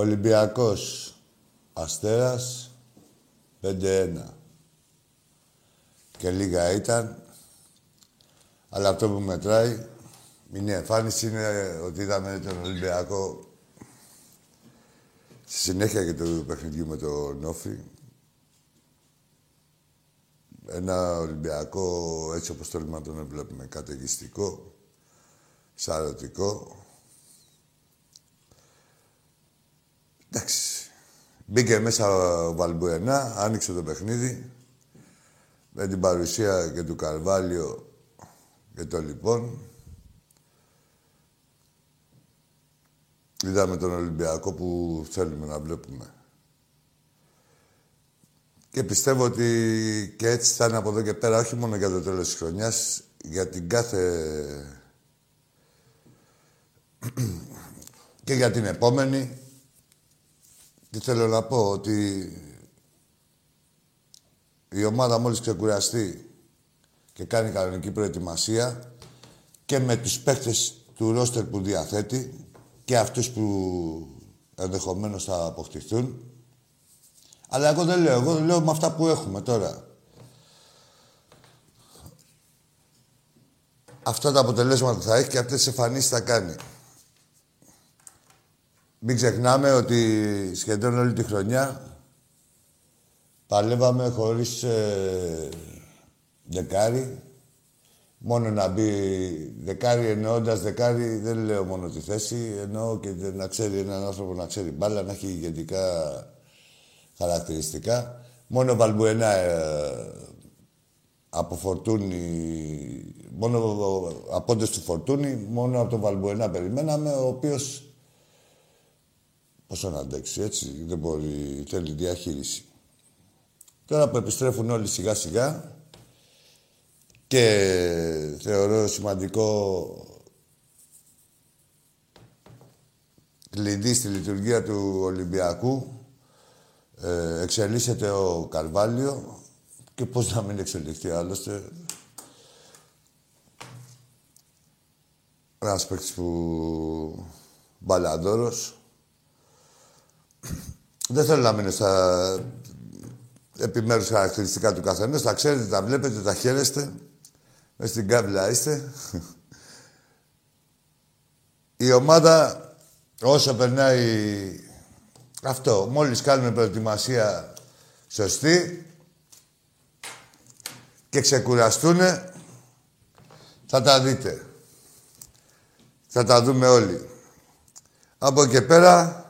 Ολυμπιακός Αστέρας 5-1. Και λίγα ήταν. Αλλά αυτό που μετράει είναι η εμφάνιση είναι ότι είδαμε τον Ολυμπιακό στη συνέχεια και του παιχνιδιού με τον Νόφι. Ένα Ολυμπιακό, έτσι όπως θέλουμε να τον βλέπουμε, καταιγιστικό, σαρωτικό. Εντάξει. Μπήκε μέσα ο Βαλμπουενά, άνοιξε το παιχνίδι με την παρουσία και του Καρβάλιο και το λοιπόν. Είδαμε τον Ολυμπιακό που θέλουμε να βλέπουμε. Και πιστεύω ότι και έτσι θα είναι από εδώ και πέρα, όχι μόνο για το τέλος της χρονιάς, για την κάθε... και για την επόμενη. Και θέλω να πω ότι η ομάδα μόλις ξεκουραστεί και κάνει κανονική προετοιμασία και με τους παίχτες του ρόστερ που διαθέτει και αυτούς που ενδεχομένως θα αποκτηθούν. Αλλά εγώ δεν λέω, εγώ λέω με αυτά που έχουμε τώρα. Αυτά τα αποτελέσματα θα έχει και αυτές τις εμφανίσεις θα κάνει. Μην ξεχνάμε ότι σχεδόν όλη τη χρονιά παλεύαμε χωρίς ε, δεκάρι. Μόνο να μπει δεκάρι εννοώντας δεκάρι, δεν λέω μόνο τη θέση, εννοώ και να ξέρει έναν άνθρωπο να ξέρει μπάλα, να έχει ηγετικά χαρακτηριστικά. Μόνο Βαλμπουενά ε, από Φορτούνη, μόνο από του Φορτούνη, μόνο από τον Βαλμπουενά περιμέναμε, ο οποίος Πόσο να αντέξει, έτσι, δεν μπορεί, θέλει διαχείριση. Τώρα που επιστρέφουν όλοι σιγά σιγά και θεωρώ σημαντικό κλειδί στη λειτουργία του Ολυμπιακού ε, εξελίσσεται ο Καρβάλιο και πώς να μην εξελιχθεί άλλωστε. Ένας παίκτης που μπαλαντόρος δεν θέλω να μείνω στα επιμέρους χαρακτηριστικά του καθενός. Τα ξέρετε, τα βλέπετε, τα χαίρεστε. Μες στην κάβλα είστε. Η ομάδα, όσο περνάει αυτό, μόλις κάνουμε προετοιμασία σωστή και ξεκουραστούνε, θα τα δείτε. Θα τα δούμε όλοι. Από εκεί πέρα,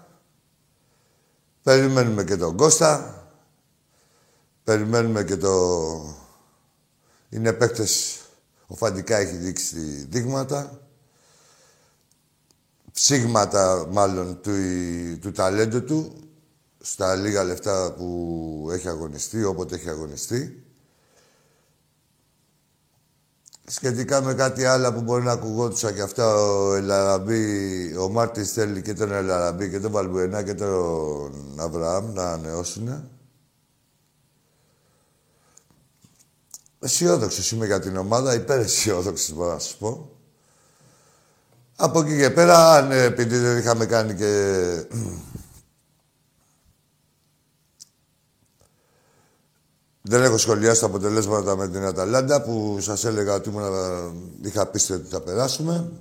Περιμένουμε και τον Κώστα. Περιμένουμε και το... Είναι παίκτες... Ο Φαντικά έχει δείξει δείγματα. ψήγματα μάλλον του, του ταλέντου του στα λίγα λεφτά που έχει αγωνιστεί, όποτε έχει αγωνιστεί. Σχετικά με κάτι άλλο που μπορεί να ακουγόντουσαν και αυτά ο Ελαραμπή, ο Μάρτης θέλει και τον Ελαραμπή και τον Βαλμπουενά και τον Αβραάμ να ανανεώσουν. Αισιόδοξος είμαι για την ομάδα, υπεραισιόδοξος μπορώ να σου πω. Από εκεί και πέρα, αν επειδή δεν είχαμε κάνει και Δεν έχω σχολιάσει τα αποτελέσματα με την Αταλάντα που σας έλεγα ότι ήμουν, είχα πίστη ότι θα περάσουμε.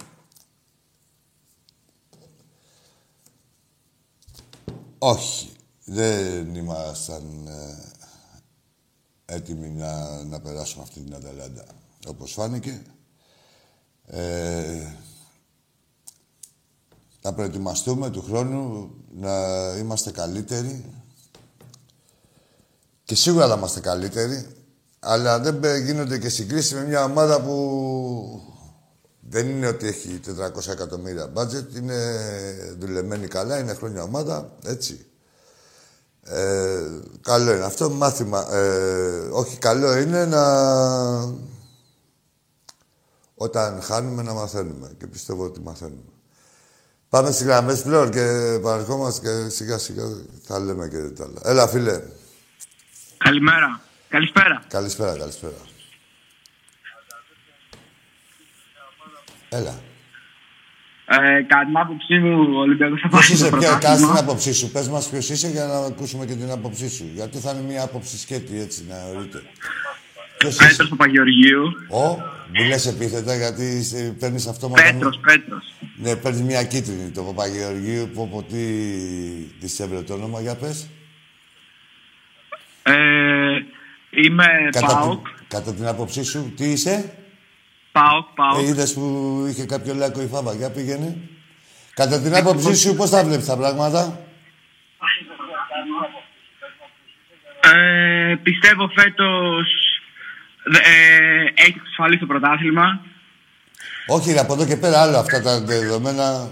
Όχι. Δεν ήμασταν ε, έτοιμοι να, να περάσουμε αυτή την Αταλάντα. Όπως φάνηκε. Ε, να προετοιμαστούμε του χρόνου να είμαστε καλύτεροι και σίγουρα θα είμαστε καλύτεροι, αλλά δεν γίνονται και συγκρίσεις με μια ομάδα που δεν είναι ότι έχει 400 εκατομμύρια budget, είναι δουλεμένη καλά, είναι χρόνια ομάδα, έτσι. Ε, καλό είναι αυτό, μάθημα. Ε, όχι, καλό είναι να... Όταν χάνουμε να μαθαίνουμε και πιστεύω ότι μαθαίνουμε. Πάμε στις γραμμές πλέον και παρερχόμαστε και σιγά σιγά θα λέμε και τα άλλα. Έλα φίλε. Καλημέρα. Καλησπέρα. Καλησπέρα, καλησπέρα. Έλα. Ε, κατά την άποψή μου, ο Ολυμπιακός θα πάρει. Ποιο είσαι, ποια, κάτσε την άποψή σου. Πες μας ποιος είσαι για να ακούσουμε και την άποψή σου. Γιατί θα είναι μια άποψη σκέτη έτσι να ορίτε. Πέτρος Παπαγεωργίου. Ο, μου λες επίθετα γιατί παίρνεις αυτό με Πέτρος, Πέτρος. Ναι, παίρνεις μια κίτρινη το Παπαγεωργίου που από τι τη έβρε το όνομα, για πες. Ε, είμαι κατά ΠΑΟΚ. Την, κατά την άποψή σου, τι είσαι; ΠΑΟΚ, ΠΑΟΚ. Ε, είδες που είχε κάποιο λάκκο η Φάβα. Για πήγαινε. Κατά την άποψή σου, πώς θα βλέπεις τα πράγματα; Ε, πιστεύω φέτος ε, έχει εξασφαλίσει το πρωτάθλημα. Όχι, από εδώ και πέρα άλλο αυτά τα δεδομένα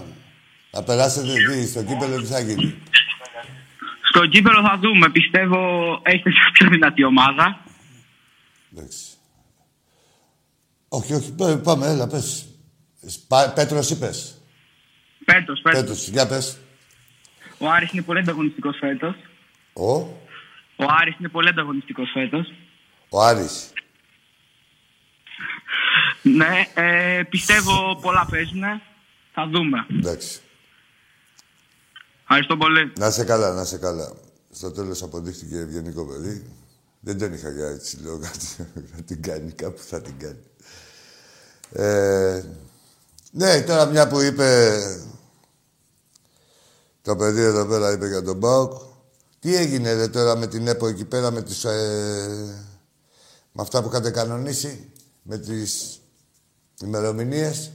να περάσετε στο κύπελο τι θα γίνει. Στο κύπελο θα δούμε. Πιστεύω έχετε πιο δυνατή ομάδα. Εντάξει. Όχι, όχι. Πάμε, έλα, πες. Πέτρος είπες. Πέτρος, Πέτρος. Πέτρος, για πες. Ο Άρης είναι πολύ ανταγωνιστικός φέτος. Ο; Ο Άρης είναι πολύ ανταγωνιστικός φέτος. Ο Άρης. ναι, ε, πιστεύω πολλά παίζουν. Θα δούμε. Εντάξει. Ευχαριστώ πολύ. Να σε καλά, να σε καλά. Στο τέλος αποδείχτηκε ευγενικό παιδί. Δεν τον είχα για έτσι, λέω κάτι. Θα την κάνει, κάπου θα την κάνει. Ε, ναι, τώρα μια που είπε το παιδί εδώ πέρα είπε για τον Μπάουκ. Τι έγινε ρε, τώρα με την ΕΠΟ εκεί πέρα με, τις, ε, με αυτά που είχατε κανονίσει, με τις ημερομηνίες;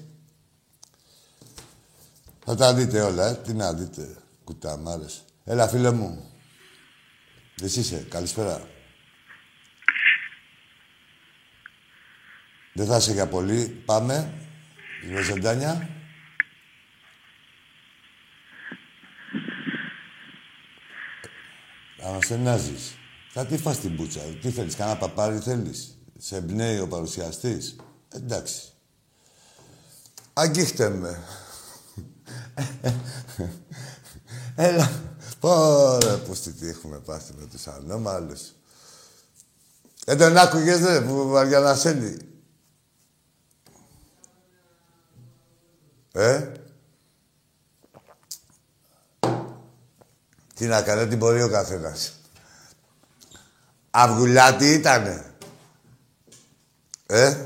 Θα τα δείτε όλα, ε. Τι να δείτε. Κουταμάρες. Έλα, φίλε μου. Εσύ είσαι. Καλησπέρα. Δεν θα είσαι για πολύ. Πάμε. Με ζωντάνια. Αναστενάζεις. Θα τι φας την πουτσα. Τι θέλεις, κανένα παπάρι θέλεις; Σε εμπνέει ο παρουσιαστής; Εντάξει. Αγγίχτε με. Έλα. Πόρε, πώς τι έχουμε πάθει με τους ανώμαλους. Δεν τον άκουγες, δε, που βαριανασένει. Ε; Τι να κάνει, τι μπορεί ο καθένας. Αυγουλάτη ήτανε. Ε;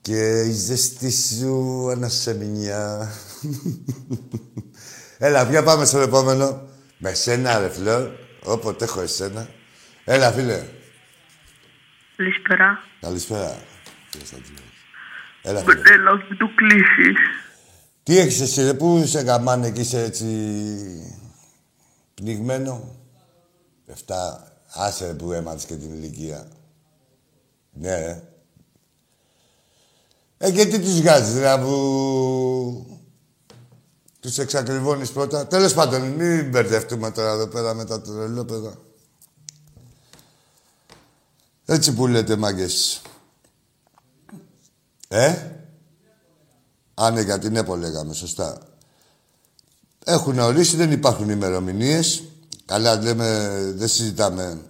Και η ζέστη σου ανασεμινιά. Έλα, πια πάμε στο επόμενο. Με σένα, ρε φιλό. Όποτε έχω εσένα. Έλα, φίλε. Καλησπέρα. Καλησπέρα. Έλα, φίλε. Θέλω να του κλείσεις. Τι έχεις εσύ, ρε, πού είσαι γαμάνε και είσαι έτσι... πνιγμένο; Εφτά. Άσε, που έμαθες και την ηλικία. Ναι, ρε. Ε, και τις τους βγάζεις, δηλαδή, που... Τους εξακριβώνεις πρώτα. Τέλος πάντων, μην μπερδευτούμε τώρα εδώ πέρα με τα τρελόπεδα. Έτσι που λέτε, μάγκες. Ε; Α, ναι, για την ΕΠΟ λέγαμε, σωστά. Έχουν ορίσει, δεν υπάρχουν ημερομηνίες. Καλά, λέμε, δεν συζητάμε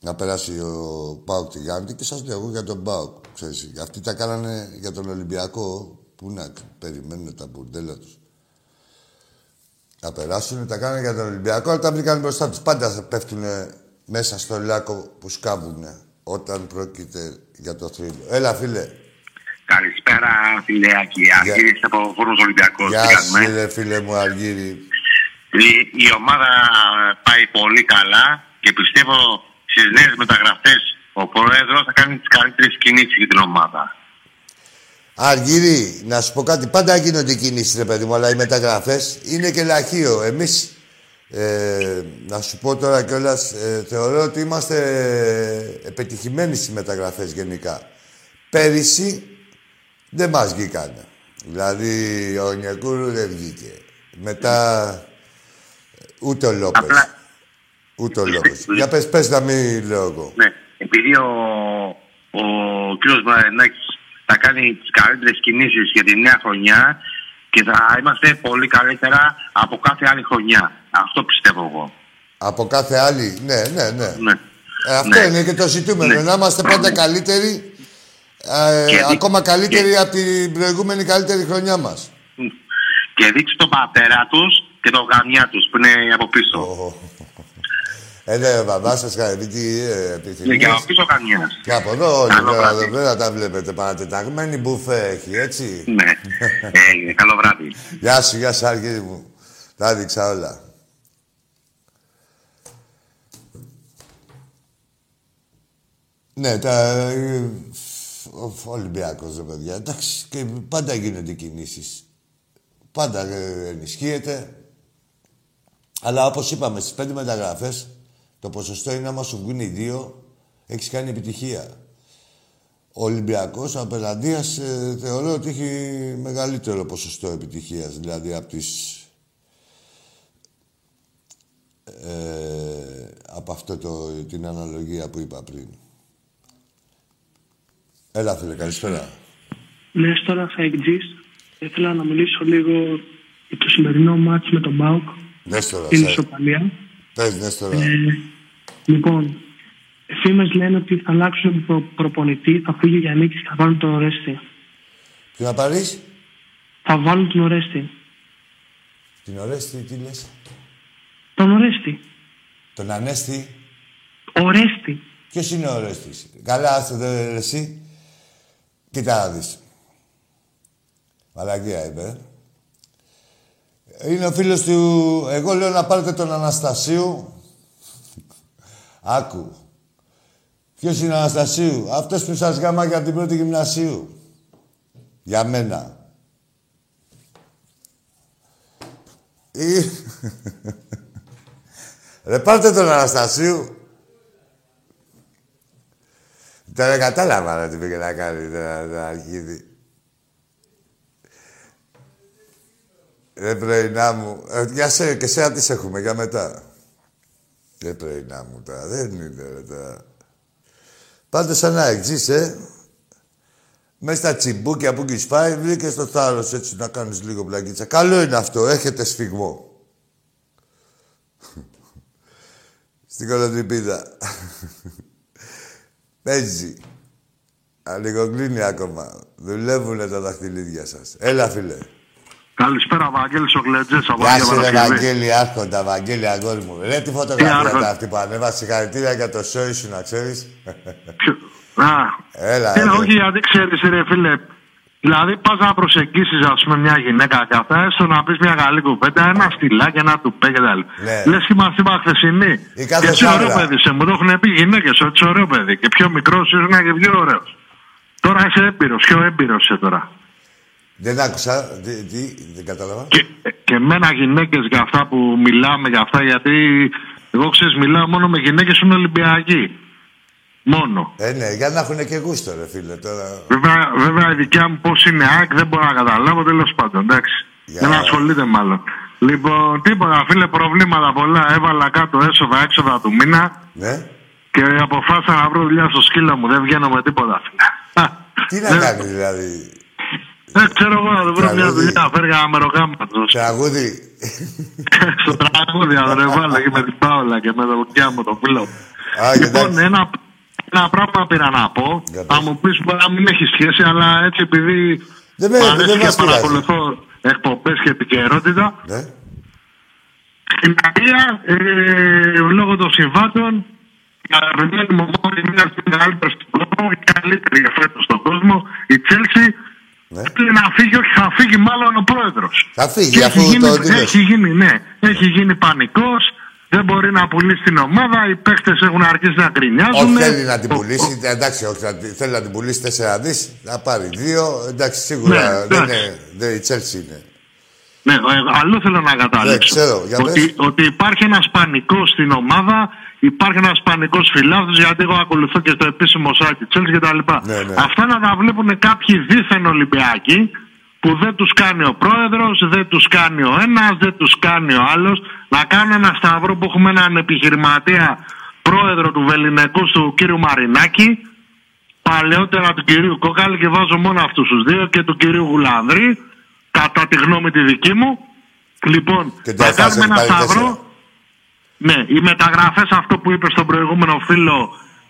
να περάσει ο Πάουκ τη Γάντη και σας λέω εγώ για τον Πάουκ. Ξέρεις, αυτοί τα κάνανε για τον Ολυμπιακό. Πού να περιμένουν τα μπουρδέλα τους. Να περάσουν, τα κάνανε για τον Ολυμπιακό, αλλά τα βρήκαν μπροστά τους. Πάντα θα πέφτουν μέσα στο λάκκο που σκάβουν όταν πρόκειται για το θρύλο. Έλα, φίλε. Καλησπέρα, φιλέακι. Αργύρι από Φόρος Ολυμπιακός. Γεια σου, φίλε, φίλε μου, Αργύρι. Η, η ομάδα πάει πολύ καλά και πιστεύω στις νέες μεταγραφές ο πρόεδρος θα κάνει τις καλύτερες κινήσεις για την ομάδα. Αργύρι, να σου πω κάτι. Πάντα γίνονται κινήσεις, ρε παιδί μου, αλλά οι μεταγραφές είναι και λαχείο. Εμείς, ε, να σου πω τώρα κιόλας, ε, θεωρώ ότι είμαστε ε, επιτυχημένοι στις μεταγραφές γενικά. Πέρυσι δεν μας βγήκανε. Δηλαδή, ο Νιακούρου δεν βγήκε. Μετά, ούτε ο Λόπες. Απλά... Ούτε ο Λόπες. Για πες, πες να μην λέω εγώ. Ναι, επειδή ο, ο κ. Μαρενάκης θα κάνει τις καλύτερες κινήσεις για τη νέα χρονιά και θα είμαστε πολύ καλύτερα από κάθε άλλη χρονιά. Αυτό πιστεύω εγώ. Από κάθε άλλη, ναι, ναι, ναι. ναι. Ε, αυτό ναι. είναι και το ζητούμενο. Ναι. Να είμαστε πάντα καλύτεροι ε, ακόμα καλύτερη ναι. από την προηγούμενη καλύτερη χρονιά μας. Και δείξει τον πατέρα τους και τον γαμιά τους που είναι από πίσω. Oh. Ε, ναι, ο μπαμπάς σας κάνει τι ε, επιθυμίες. Και από πίσω γαμιάς. Και από εδώ όλοι τώρα εδώ πέρα τα βλέπετε παρατεταγμένη μπουφέ έχει, έτσι. Ναι, ε, καλό βράδυ. Γεια σου, γεια σου Άργυρη μου. Τα έδειξα όλα. Ναι, τα... Ο Ολυμπιακός, ρε παιδιά. Εντάξει, και πάντα γίνονται κινήσεις. Πάντα ε, ενισχύεται. Αλλά όπως είπαμε, στις πέντε μεταγραφές, το ποσοστό είναι άμα σου βγουν οι δύο, έχεις κάνει επιτυχία. Ο Ολυμπιακός απέναντίας ε, θεωρώ ότι έχει μεγαλύτερο ποσοστό επιτυχίας, δηλαδή από τις... Ε, από αυτό το, την αναλογία που είπα πριν. Έλα, φίλε, καλησπέρα. Ναι, τώρα θα εκδείς. Ήθελα να μιλήσω λίγο για το σημερινό μάτς με τον Μπάουκ. Νέστορα, Την ισοπαλία. Πες, Νέστορα. Ε, λοιπόν, φήμες λένε ότι θα αλλάξουν προ, προπονητή, θα φύγει για νίκη και θα βάλουν τον Ορέστη. Τι να πάρεις; Θα βάλουν τον Ορέστη. Την Ορέστη, τι λες; Τον Ορέστη. Τον Ανέστη. Ορέστη. Ποιος είναι ο Ορέστης; Καλά, άστε εσύ. Κοίτα να δεις. Μαλακία είπε. Είναι ο φίλος του... Εγώ λέω να πάρετε τον Αναστασίου. Άκου. Ποιος είναι ο Αναστασίου; Αυτός που σας γάμα για την πρώτη γυμνασίου. Για μένα. Ρε πάρτε τον Αναστασίου. Τώρα κατάλαβα τι πήγε να κάνει το αρχίδι. Ρε πρωινά μου. Ε, για σε, και σε τις έχουμε για μετά. Ρε πρωινά μου τώρα. Δεν είναι ρε τώρα. Πάντω σαν να εξής, ε. Μέσα στα τσιμπούκια που έχεις φάει, βρήκες στο θάρρος έτσι να κάνεις λίγο πλακίτσα. Καλό είναι αυτό. Έχετε σφιγμό. Στην κολοτριπίδα. Παίζει. Ανοιγοκλίνει ακόμα. Δουλεύουν τα δαχτυλίδια σας. Έλα, φίλε. Καλησπέρα, Βαγγέλης ο Γκλετζές από Γεια σου, ρε Βαγγέλη, άρχοντα, Βαγγέλη, αγόρι μου. Ρε, τη φωτογραφία τα αυτή που ανέβασε, συγχαρητήρια για το σόι σου, να ξέρεις. Α, Έλα, Έλα, όχι γιατί ξέρεις, ρε φίλε, Δηλαδή, πας να προσεγγίσεις, ας πούμε, μια γυναίκα και αυτά, έστω να πεις μια καλή κουβέντα, ένα στυλάκι, ένα τουπέ κτλ. Ναι. Λες και μας είπα χθεσινή; Και έτσι ωραίο παιδί, σε μου το έχουν πει γυναίκες, ότι είσαι ωραίο παιδί. Και πιο μικρός ίσω να και πιο ωραίος. Τώρα είσαι έμπειρος, πιο έμπειρος είσαι τώρα. Δεν άκουσα, τι, τι δεν κατάλαβα. Και, και μένα γυναίκες για αυτά που μιλάμε, για αυτά, γιατί εγώ ξέρεις, μιλάω μόνο με γυναίκες που είναι Ολυμπιακοί. Μόνο. Ε, ναι, για να έχουν και γούστο, ρε φίλε. Τώρα... Βέβαια, βέβαια η δικιά μου πώς είναι ΑΕΚ δεν μπορώ να καταλάβω, τέλος πάντων. Εντάξει. Για... Δεν ασχολείται μάλλον. Λοιπόν, τίποτα, φίλε, προβλήματα πολλά. Έβαλα κάτω έσοδα, έξοδα του μήνα. Ναι. Και αποφάσισα να βρω δουλειά στο σκύλο μου. Δεν βγαίνω με τίποτα, φίλε. Τι να κάνει, δηλαδή; Δεν ξέρω εγώ να βρω μια δουλειά. Φέργα μεροκάματο. Τραγούδι. Στο τραγούδι, αδερφάλα και με την Πάολα και με το δουλειά μου το φίλο. Λοιπόν, ένα, ένα πράγμα πήρα να πω. Θα μου πεις μπορεί να μην έχει σχέση, αλλά έτσι επειδή δεν με, αρέσει και παρακολουθώ εκπομπές και επικαιρότητα. Ναι. Στην Αγία, ε, λόγω των συμβάτων, η αγαπημένη μου μόνη είναι αυτή η μεγαλύτερη στον κόσμο, η καλύτερη για φέτος στον κόσμο, η Τσέλσι. Ναι. να φύγει, όχι θα φύγει μάλλον ο πρόεδρος. Θα φύγει, αφού έχει γίνει, το Έχει γίνει, ναι. Έχει γίνει πανικός δεν μπορεί να πουλήσει την ομάδα. Οι παίχτε έχουν αρχίσει να γκρινιάζουν. Όχι, θέλει να την πουλήσει. Ο... Εντάξει, όχι, θέλει να την πουλήσει 4 δις, να πάρει δύο. Εντάξει, σίγουρα ναι, δεν είναι. Δεν, η Τσέλση είναι. Ναι, ε, αλλού θέλω να καταλήξω. Ναι, ότι, ότι υπάρχει ένας πανικός στην ομάδα, υπάρχει ένας πανικός φιλάθλος, γιατί εγώ ακολουθώ και το επίσημο site της Τσέλση κτλ. Ναι, ναι. Αυτά να τα βλέπουν κάποιοι δίθεν Ολυμπιακοί που δεν τους κάνει ο πρόεδρος, δεν τους κάνει ο ένας, δεν τους κάνει ο άλλος. Να κάνω ένα σταυρό που έχουμε έναν επιχειρηματία πρόεδρο του Βεληνικού του κύριου Μαρινάκη, παλαιότερα του κυρίου Κόκαλη και βάζω μόνο αυτούς τους δύο και του κυρίου Γουλανδρή, κατά τη γνώμη τη δική μου. Λοιπόν, να κάνουμε ένα σταυρό. Ναι, οι μεταγραφές αυτό που είπε στον προηγούμενο φίλο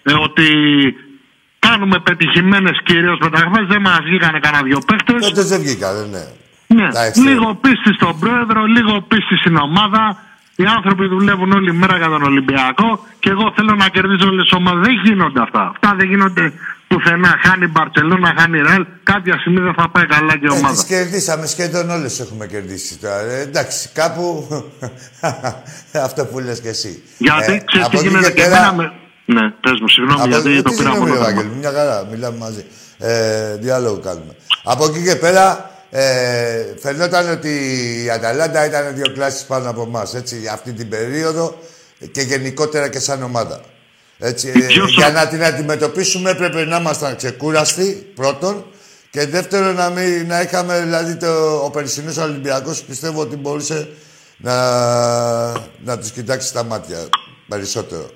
ε, ότι κάνουμε πετυχημένες κυρίως μεταγραφές. Δεν μας βγήκαν κανένα δυο παίχτε. Τότε δεν βγήκαν, ναι. ναι. Λίγο πίστη στον πρόεδρο, λίγο πίστη στην ομάδα. Οι άνθρωποι δουλεύουν όλη μέρα για τον Ολυμπιακό και εγώ θέλω να κερδίζω όλες τις ομάδες. Δεν γίνονται αυτά. Αυτά δεν γίνονται πουθενά. Χάνει η Μπαρσελόνα, χάνει η Ρελ. Κάποια στιγμή δεν θα πάει καλά και η ομάδα. Τις κερδίσαμε, σχεδόν όλες έχουμε κερδίσει τώρα. Ε, εντάξει, κάπου αυτό που λες και εσύ. Γιατί ε, ξέρεις τι γίνεται και πέρα... Ναι, πες μου, συγγνώμη Από, γιατί το πήρα από το Μια χαρά, μιλάμε μαζί. Ε, διάλογο κάνουμε. Από εκεί και πέρα, ε, φαινόταν ότι η Αταλάντα ήταν δύο κλάσεις πάνω από εμάς, έτσι, αυτή την περίοδο και γενικότερα και σαν ομάδα. Έτσι, ε, για να την αντιμετωπίσουμε έπρεπε να ήμασταν ξεκούραστοι, πρώτον, και δεύτερον να, μην, να είχαμε, δηλαδή, το, ο περσινός Ολυμπιακός πιστεύω ότι μπορούσε να, να τους κοιτάξει στα μάτια περισσότερο.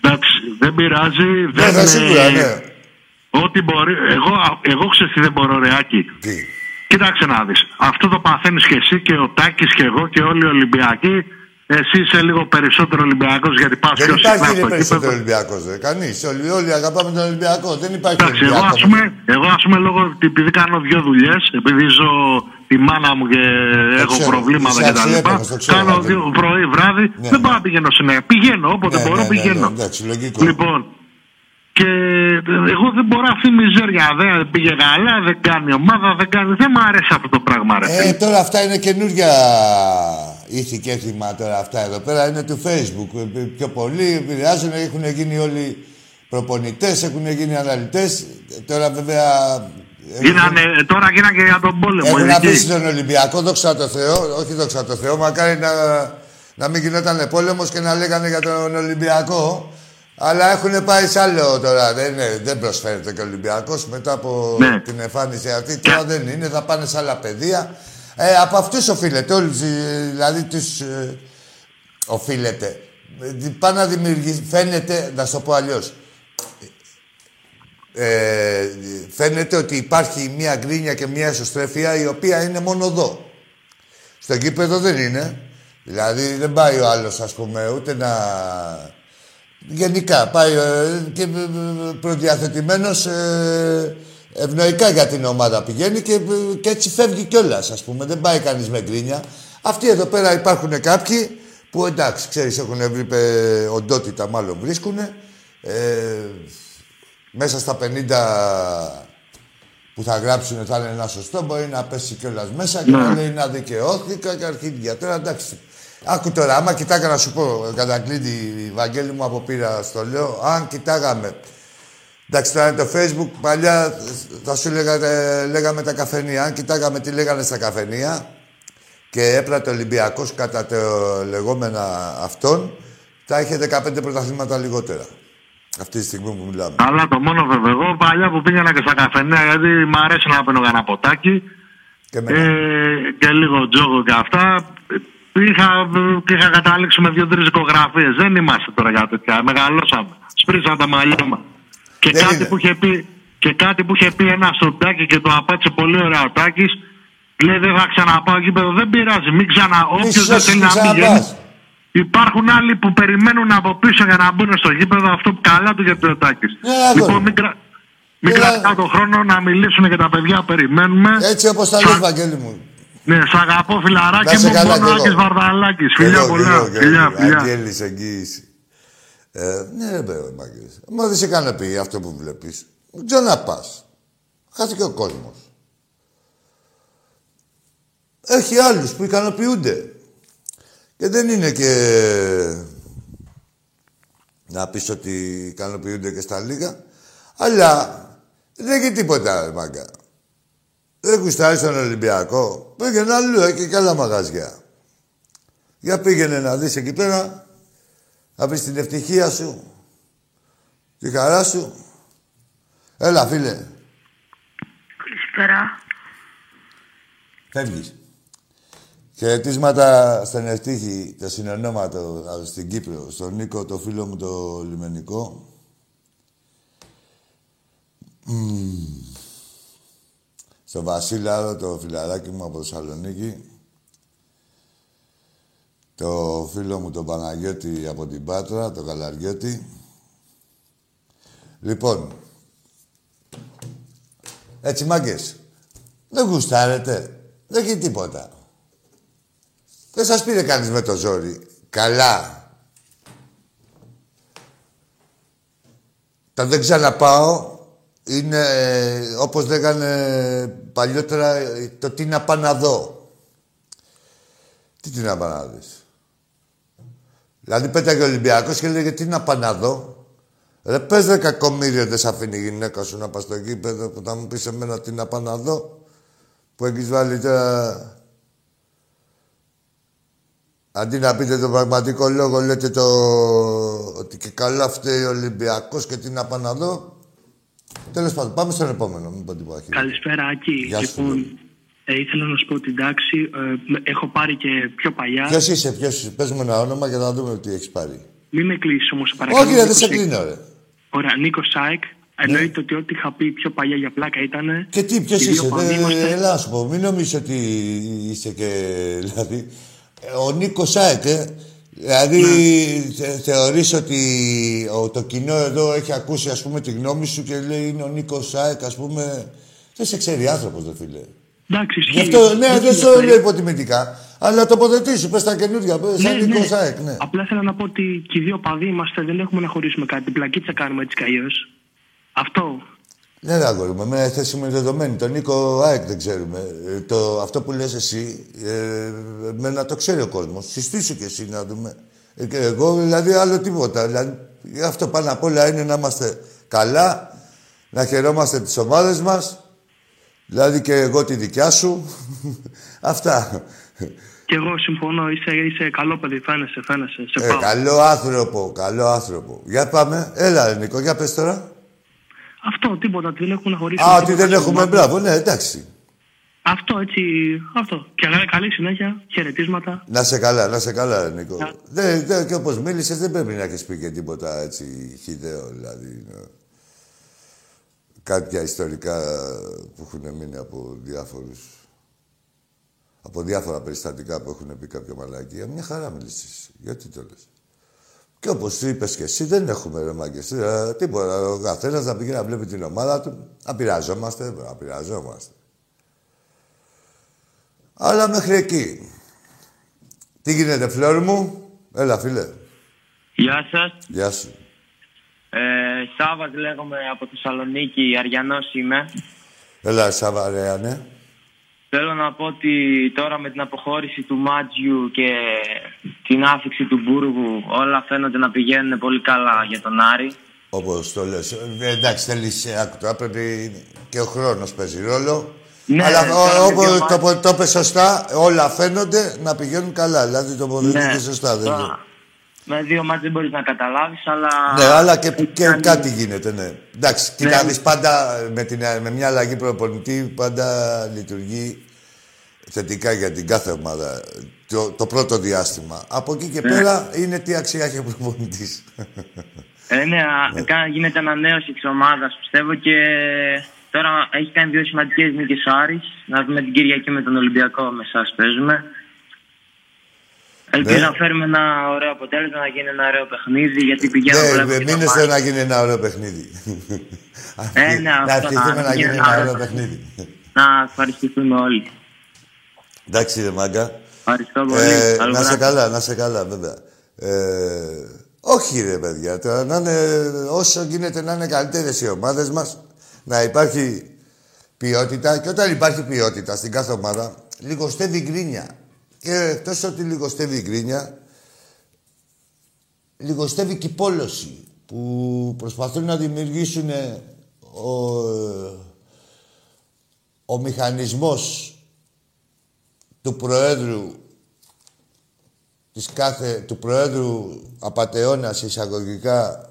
Εντάξει, δεν πειράζει. Ναι, δεν σίγουρα, ναι. Ό,τι μπορεί. Εγώ, εγώ ξέρω τι δεν μπορώ, ρεάκι. Τι; Κοίταξε να δεις. Αυτό το παθαίνεις και εσύ και ο Τάκης και εγώ και όλοι οι Ολυμπιακοί. Εσύ είσαι λίγο περισσότερο Ολυμπιακός γιατί πας πιο συχνά. Δεν υπάρχει περισσότερο Ολυμπιακός. Κανείς. Όλοι, όλοι αγαπάμε τον Ολυμπιακό. Δεν υπάρχει Εντάξει, Εγώ, ας πούμε, εγώ, ας πούμε, λόγω επειδή κάνω δύο δουλειές, επειδή ζω τη μάνα μου και έχω προβλήματα κτλ. Κάνω δύο πρωί, βράδυ. Ναι, δεν ναι. πάω να πηγαίνω συνέχεια. Πηγαίνω όποτε ναι, μπορώ, ναι, πηγαίνω. Λοιπόν, και εγώ δεν μπορώ αυτή η μιζέρια. Δεν πήγε καλά, δεν κάνει ομάδα, δεν κάνει. Δεν μου αρέσει αυτό το πράγμα, ρε. Ε, τώρα αυτά είναι καινούργια ήθη και έθιμα τώρα αυτά εδώ πέρα. Είναι του Facebook. Ε, πιο πολύ επηρεάζουν, έχουν γίνει όλοι προπονητές, έχουν γίνει αναλυτές. Τώρα βέβαια. Γίνανε, έχουν... τώρα γίνανε και για τον πόλεμο. Έχουν αφήσει τον Ολυμπιακό, δόξα τω Θεώ. Όχι δόξα τω Θεώ, μακάρι να, να μην γινόταν πόλεμος και να λέγανε για τον Ολυμπιακό. Αλλά έχουν πάει σε άλλο τώρα. Δεν, είναι, δεν προσφέρεται και ο Ολυμπιακός μετά από ναι. την εμφάνιση αυτή. Τώρα δεν είναι, θα πάνε σε άλλα πεδία. Ε, από αυτούς οφείλεται. Όλοι, δηλαδή τους. Ε, οφείλεται. Πάνε να δημιουργήσει. Φαίνεται, να σου το πω αλλιώς. Ε, φαίνεται ότι υπάρχει μια γκρίνια και μια εσωστρέφεια η οποία είναι μόνο εδώ. Στο γήπεδο δεν είναι. Δηλαδή δεν πάει ο άλλος ας πούμε ούτε να Γενικά πάει ε, και ε, προδιαθετημένος ε, ευνοϊκά για την ομάδα πηγαίνει και, και έτσι φεύγει κιόλας, ας πούμε. Δεν πάει κανείς με γκρίνια. Αυτοί εδώ πέρα υπάρχουν κάποιοι που εντάξει, ξέρεις, έχουν βρει οντότητα, μάλλον βρίσκουν. μέσα στα 50 που θα γράψουν θα είναι ένα σωστό, μπορεί να πέσει κιόλας μέσα και να ναι. λέει να δικαιώθηκα και αρχίδια. Τώρα εντάξει, Άκου τώρα, άμα κοιτάγα να σου πω, κατά κλείδι, Βαγγέλη μου από πήρα στο λέω, αν κοιτάγαμε. Εντάξει, τώρα είναι το facebook, παλιά θα σου λέγα, ε, λέγαμε τα καφενεία. Αν κοιτάγαμε τι λέγανε στα καφενεία και έπρατε Ολυμπιακός κατά το λεγόμενα αυτόν, θα είχε 15 πρωταθλήματα λιγότερα. Αυτή τη στιγμή που μιλάμε. Αλλά το μόνο βέβαια. Εγώ παλιά που πήγαινα και στα καφενεία, γιατί μου αρέσει να παίρνω ένα ποτάκι. Και, ε, και λίγο τζόγο και αυτά. Είχα, είχα καταλήξει με δύο-τρεις οικογραφίε. Δεν είμαστε τώρα για τέτοια. Μεγαλώσαμε. Σπρίσαν τα μαλλιά μας. Και κάτι, που είχε πει, και κάτι που είχε πει ένας στον Τάκη και το απάντησε πολύ ωραία ο Τάκης Λέει δεν θα ξαναπάω γήπεδο. Δεν πειράζει. Μην ξανα. Όποιος δεν θέλει να μην Υπάρχουν άλλοι που περιμένουν από πίσω για να μπουν στο γήπεδο αυτό που καλά του για ο Τάκης. Ναι, λοιπόν, μην, κρα... μην κρατάω τον χρόνο να μιλήσουν για τα παιδιά που περιμένουμε. Έτσι όπως τα λέει, Βαγγέλη μου. Ναι, σ' αγαπώ φιλαράκι μου, Μπονάκης Βαρδαλάκης. Φιλιά πολλά, φιλιά, φιλιά. Αγγέλης, εγγύηση. Ε, ναι, ρε παιδί, Μάγκης. Μα δεν σε ικανοποιεί αυτό που βλέπεις. Δεν να πας. Χάθηκε ο κόσμος. Έχει άλλους που ικανοποιούνται. Και δεν είναι και να πεις ότι ικανοποιούνται και στα λίγα. Αλλά δεν έχει τίποτα, μάγκα. Δεν γουστάρει στον Ολυμπιακό. Πήγαινε αλλού, έχει και άλλα μαγαζιά. Για πήγαινε να δεις εκεί πέρα, να πεις την ευτυχία σου, τη χαρά σου. Έλα, φίλε. Καλησπέρα. Φεύγεις. Χαιρετίσματα στον Ευτύχη, το συνεννόματο στην Κύπρο, στον Νίκο, το φίλο μου το λιμενικό. Mm. Στο Βασίλαρο, το φιλαράκι μου από Θεσσαλονίκη. Το φίλο μου τον Παναγιώτη από την Πάτρα, το Καλαριώτη. Λοιπόν, έτσι μάγκες, δεν γουστάρετε, δεν έχει τίποτα. Δεν σας πήρε κανείς με το ζόρι. Καλά. Τα δεν ξαναπάω είναι όπως λέγανε παλιότερα το τι να πάω να δω. Τι τι να πάω να δεις. Δηλαδή πέταγε ο Ολυμπιακός και λέγε τι να πάω να δω. Ρε πες ρε κακομίριο δεν σ' αφήνει η γυναίκα σου να πας στο γήπεδο που θα μου πεις εμένα τι να πάω να δω. Που έχεις βάλει τώρα Αντί να πείτε τον πραγματικό λόγο, λέτε το... ότι και καλά φταίει ο Ολυμπιακός και τι να πάω να δω. Τέλος πάντων, πάμε στον επόμενο, μην πω τίποτα. Καλησπέρα, Άκη. Λοιπόν, ε, ήθελα να σου πω την τάξη. Ε, έχω πάρει και πιο παλιά. Ποιος είσαι, ποιος είσαι. Πες μου ένα όνομα για να δούμε τι έχεις πάρει. Μην με κλείσει όμως, παρακαλώ. Όχι, δεν σε κλείνω, ρε. Ωραία, Νίκο Σάικ. Εννοείται ότι ό,τι είχα πει πιο παλιά για πλάκα ήταν. Και τι, ποιος είσαι, δεν Ελά, σου πω, μην νομίζεις ότι είσαι και. Δηλαδή, ο Νίκος Σάεκ, ε. Δηλαδή, ναι. θεωρείς ότι ο, το κοινό εδώ έχει ακούσει, ας πούμε, τη γνώμη σου και λέει είναι ο Νίκος Σάεκ, ας πούμε... Δεν σε ξέρει άνθρωπος, δεν φίλε. Εντάξει, ισχύει. αυτό, ναι, δεν το λέω υποτιμητικά. Αλλά τοποθετήσου, πες τα καινούργια, πες ναι, σαν Νίκος ναι. Σάεκ, ναι. Απλά θέλω να πω ότι και οι δύο παδί είμαστε, δεν έχουμε να χωρίσουμε κάτι. Την πλακίτσα κάνουμε έτσι κι Αυτό ναι, δεν αγόρι μου, με θέση μου είναι δεδομένη. Τον Νίκο ΑΕΚ δεν ξέρουμε. Ε, το, αυτό που λες εσύ, ε, με να το ξέρει ο κόσμος. Συστήσου κι εσύ να δούμε. Ε, και εγώ δηλαδή άλλο τίποτα. Δηλαδή, αυτό πάνω απ' όλα είναι να είμαστε καλά, να χαιρόμαστε τις ομάδες μας. Δηλαδή και εγώ τη δικιά σου. Αυτά. Και εγώ συμφωνώ, είσαι, είσαι καλό παιδί, φαίνεσαι, φαίνεσαι. Σε ε, καλό άνθρωπο, καλό άνθρωπο. Για πάμε. Έλα, Νίκο, για πες τώρα. Αυτό, τίποτα. Δεν έχουμε να χωρίσει. Α, ότι δεν έχουμε. Μπράβο, ναι, εντάξει. Αυτό έτσι. Αυτό. Και καλή συνέχεια. Χαιρετίσματα. Να σε καλά, να σε καλά, Νίκο. Δε, δε, και όπως μίλησες, δεν πρέπει να έχεις πει και τίποτα έτσι χιδαίο, δηλαδή. Ναι. Κάποια ιστορικά που έχουν μείνει από διάφορους. Από διάφορα περιστατικά που έχουν πει κάποια μαλακία. Μια χαρά μίλησες. Γιατί το λες; Και όπως είπες και εσύ, δεν έχουμε ρε μάγκες. Ε, τίποτα. Ο καθένας να πηγαίνει να βλέπει την ομάδα του. Να πειραζόμαστε, να πειραζόμαστε. Αλλά μέχρι εκεί. Τι γίνεται, φλόρ μου; Έλα, φίλε. Γεια σας. Γεια σου. Ε, Σάββας λέγομαι από Θεσσαλονίκη, Αριανός είμαι. Έλα, Σάββα, ρε, ναι. Θέλω να πω ότι τώρα με την αποχώρηση του Μάτζιου και την άφηξη του Μπούργου όλα φαίνονται να πηγαίνουν πολύ καλά για τον Άρη. Όπως το λες. Ε, εντάξει, θέλεις άκουτο. Πρέπει και ο χρόνος παίζει ρόλο. Ναι, Αλλά όπω το, το είπε σωστά, όλα φαίνονται να πηγαίνουν καλά. Δηλαδή το αποδείχνει ναι, σωστά. Δεν με δύο μάτς δεν μπορείς να καταλάβεις, αλλά... Ναι, αλλά και, και κάτι γίνεται, ναι. Εντάξει, ναι. κοίτα, πάντα με, την, με μια αλλαγή προπονητή πάντα λειτουργεί θετικά για την κάθε ομάδα το, το πρώτο διάστημα. Από εκεί και ναι. πέρα είναι τι αξία έχει ο προπονητής. Ε, ναι, ναι. γίνεται ανανέωση της ομάδας, πιστεύω, και τώρα έχει κάνει δύο σημαντικές νίκες ο Άρης. Να δούμε την Κυριακή με τον Ολυμπιακό, με εσάς παίζουμε. Ελπίζω ναι. να φέρουμε ένα ωραίο αποτέλεσμα, να γίνει ένα ωραίο παιχνίδι, γιατί πηγαίνουμε... Ναι, μην είναι να γίνει ένα ωραίο παιχνίδι. Ε, ναι, να ευχηθούμε να γίνει ένα ωραίο παιχνίδι. Να ευχαριστηθούμε όλοι. Εντάξει, ρε μάγκα. Ευχαριστώ πολύ. Ε, να σε καλά, να σε καλά, βέβαια. Ε, όχι, ρε παιδιά. Τώρα, να είναι, όσο γίνεται να είναι καλύτερες οι ομάδες μας, να υπάρχει ποιότητα. Και όταν υπάρχει ποιότητα στην κάθε ομάδα, λιγοστεύει γκρίνια. Και εκτό ότι λιγοστεύει γκρίνια, λιγοστεύει και η πόλωση που προσπαθούν να δημιουργήσουν ο, ο μηχανισμός του Προέδρου της κάθε, του Προέδρου Απατεώνας εισαγωγικά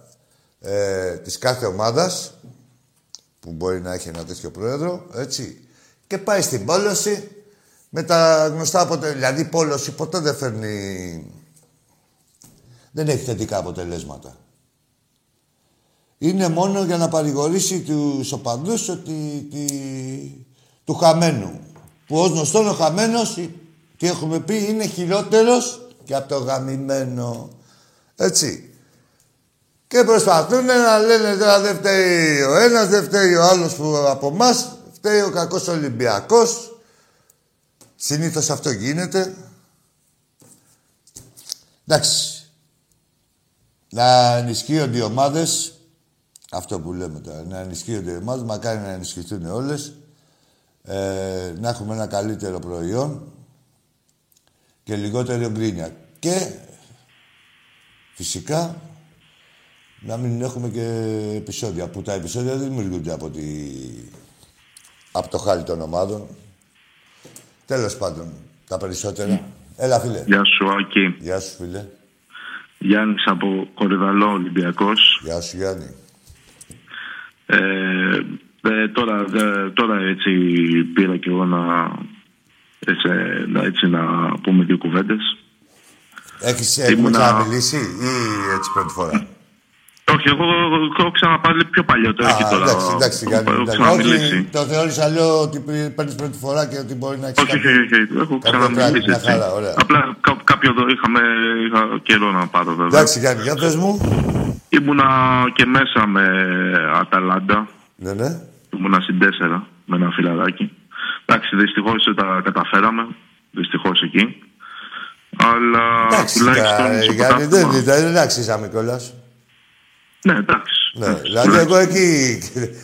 ε, της κάθε ομάδας που μπορεί να έχει ένα τέτοιο Πρόεδρο, έτσι, και πάει στην πόλωση με τα γνωστά αποτελέσματα. Δηλαδή, η πόλωση ποτέ δεν φέρνει... Δεν έχει θετικά αποτελέσματα. Είναι μόνο για να παρηγορήσει τους οπαδούς ότι, τη, του χαμένου. Που ως γνωστόν ο χαμένος, τι έχουμε πει, είναι χειρότερος και από το γαμημένο. Έτσι. Και προσπαθούν να λένε τώρα δεν φταίει ο ένας, δεν φταίει ο άλλος που από εμάς, φταίει ο κακός Ολυμπιακός. Συνήθως αυτό γίνεται. Εντάξει. Να ενισχύονται οι ομάδες, αυτό που λέμε τώρα, να ενισχύονται οι ομάδες, μακάρι να ενισχυθούν όλες, ε, να έχουμε ένα καλύτερο προϊόν, και λιγότερη γκρίνια. Και φυσικά να μην έχουμε και επεισόδια. Που τα επεισόδια δεν δημιουργούνται από, τη... από το χάλι των ομάδων. Τέλος πάντων, τα περισσότερα. Έλα, φίλε. Γεια σου, Άκη. Γεια σου, φίλε. Γιάννης από Κορυδαλό, Ολυμπιακός. Γεια σου, Γιάννη. Ε, ε, τώρα, ε, τώρα έτσι πήρα και εγώ να έτσι, έτσι να πούμε δύο κουβέντες. Έχεις, Ήμουνα... ξαναμιλήσει ή έτσι πρώτη φορά; Όχι, εγώ έχω ξαναπάρει πιο παλιότερα. Α, τώρα. Εντάξει, εντάξει, εντάξει. Όχι, το θεώρησα λέω ότι παίρνεις πρώτη φορά και ότι μπορεί να έχεις. Όχι, όχι, όχι. Έχω ξαναμιλήσει. Μια χαρά, ωραία. Απλά κάποιο εδώ είχαμε είχα καιρό να πάρω βέβαια. Εντάξει, Γιάννη, για πες μου. Ήμουνα και μέσα με Αταλάντα. Ναι, ναι. Ήμουνα στην 4 με ένα φιλαράκι. Εντάξει, δυστυχώς τα καταφέραμε. Δυστυχώς εκεί. Αλλά εντάξει, τουλάχιστον. Γιατί δεν, δεν, δεν αξίζαμε κιόλα. Ναι, εντάξει. Ναι, δηλαδή εγώ εκεί.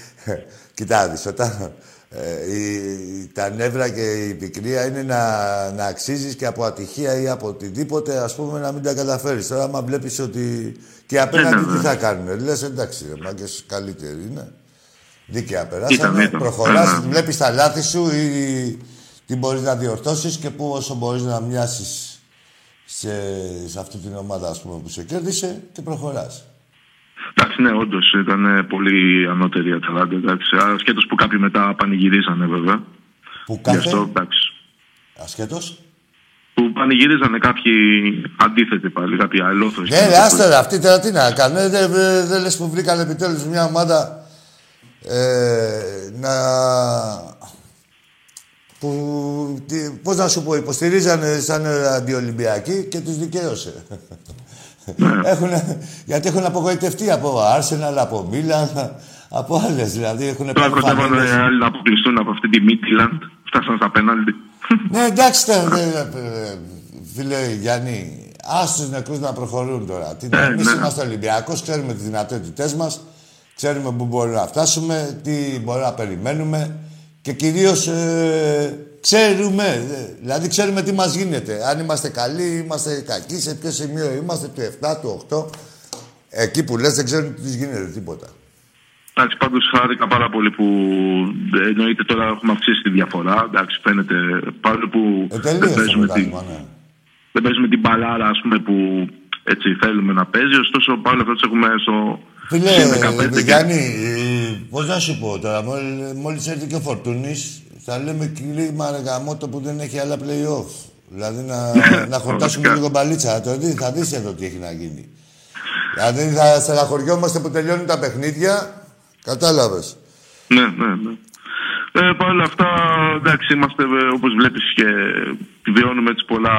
Κοιτάξτε, όταν. Ε, η, τα νεύρα και η πικρία είναι να, να αξίζεις και από ατυχία ή από οτιδήποτε, ας πούμε, να μην τα καταφέρεις. Τώρα, άμα βλέπεις ότι και απέναντι ναι, ναι, τι ναι. θα κάνουν. Λες, εντάξει, ρε, μάγκες καλύτεροι είναι. Δίκαια περάσαμε. Προχωράς, ναι, ναι. βλέπεις τα λάθη σου ή τι μπορείς να διορθώσεις και πού όσο μπορείς να μοιάσεις σε, σε αυτή την ομάδα ας πούμε, που σε κέρδισε και προχωράς. Εντάξει, ναι, όντως ήταν πολύ ανώτερη η Αταλάντα. Ασχέτως που κάποιοι μετά πανηγυρίζανε βέβαια. Που κάθε... αυτό, εντάξει. Ασχέτως; Που πανηγυρίζανε κάποιοι αντίθετοι πάλι, κάποιοι αλλόφροι. Ναι, ναι, άστερα, αυτοί τώρα τι να κάνουν. Δεν, δεν, δεν λες που βρήκαν επιτέλους μια ομάδα ε, να... Που, τι, πώς να σου πω, υποστηρίζανε σαν αντιολυμπιακοί και τους δικαίωσε. έχουν, γιατί έχουν απογοητευτεί από Arsenal, από Μίλαν, από άλλες δηλαδή. Έχουν Τώρα κοντεύανε άλλοι να αποκλειστούν από αυτή τη Μίτλαντ. Φτάσαν στα πέναλτι. ναι, εντάξει, φίλε Γιάννη, άστος νεκρούς να προχωρούν τώρα. Τι, ε, εμείς ναι. είμαστε Ολυμπιακός, ξέρουμε τις δυνατότητές μας. Ξέρουμε πού μπορούμε να φτάσουμε, τι μπορούμε να περιμένουμε και κυρίως ε, ξέρουμε, δηλαδή ξέρουμε τι μας γίνεται. Αν είμαστε καλοί, είμαστε κακοί, σε ποιο σημείο είμαστε, του 7, του 8. Εκεί που λες δεν ξέρουν τι γίνεται, τίποτα. Εντάξει, πάντως χάρηκα πάρα πολύ που εννοείται τώρα έχουμε αυξήσει τη διαφορά. Εντάξει, φαίνεται πάλι που ε, δεν, παίζουμε την, ναι. δεν παίζουμε την μπαλάρα ας πούμε, που έτσι θέλουμε να παίζει, ωστόσο πάλι αυτό έχουμε στο. Φίλε, Γιάννη, πώς να σου πω τώρα, μόλι έρθει και ο Φορτούνης, θα λέμε κλίμα το που δεν έχει άλλα playoff. Δηλαδή να, να χορτάσουμε λίγο μπαλίτσα. Το δει, θα δεις εδώ τι έχει να γίνει. Δηλαδή θα στεναχωριόμαστε που τελειώνουν τα παιχνίδια. Κατάλαβες. Ναι, ναι, ναι. Ε, Παρ' όλα αυτά, εντάξει, είμαστε ε, όπως βλέπεις και βιώνουμε έτσι πολλά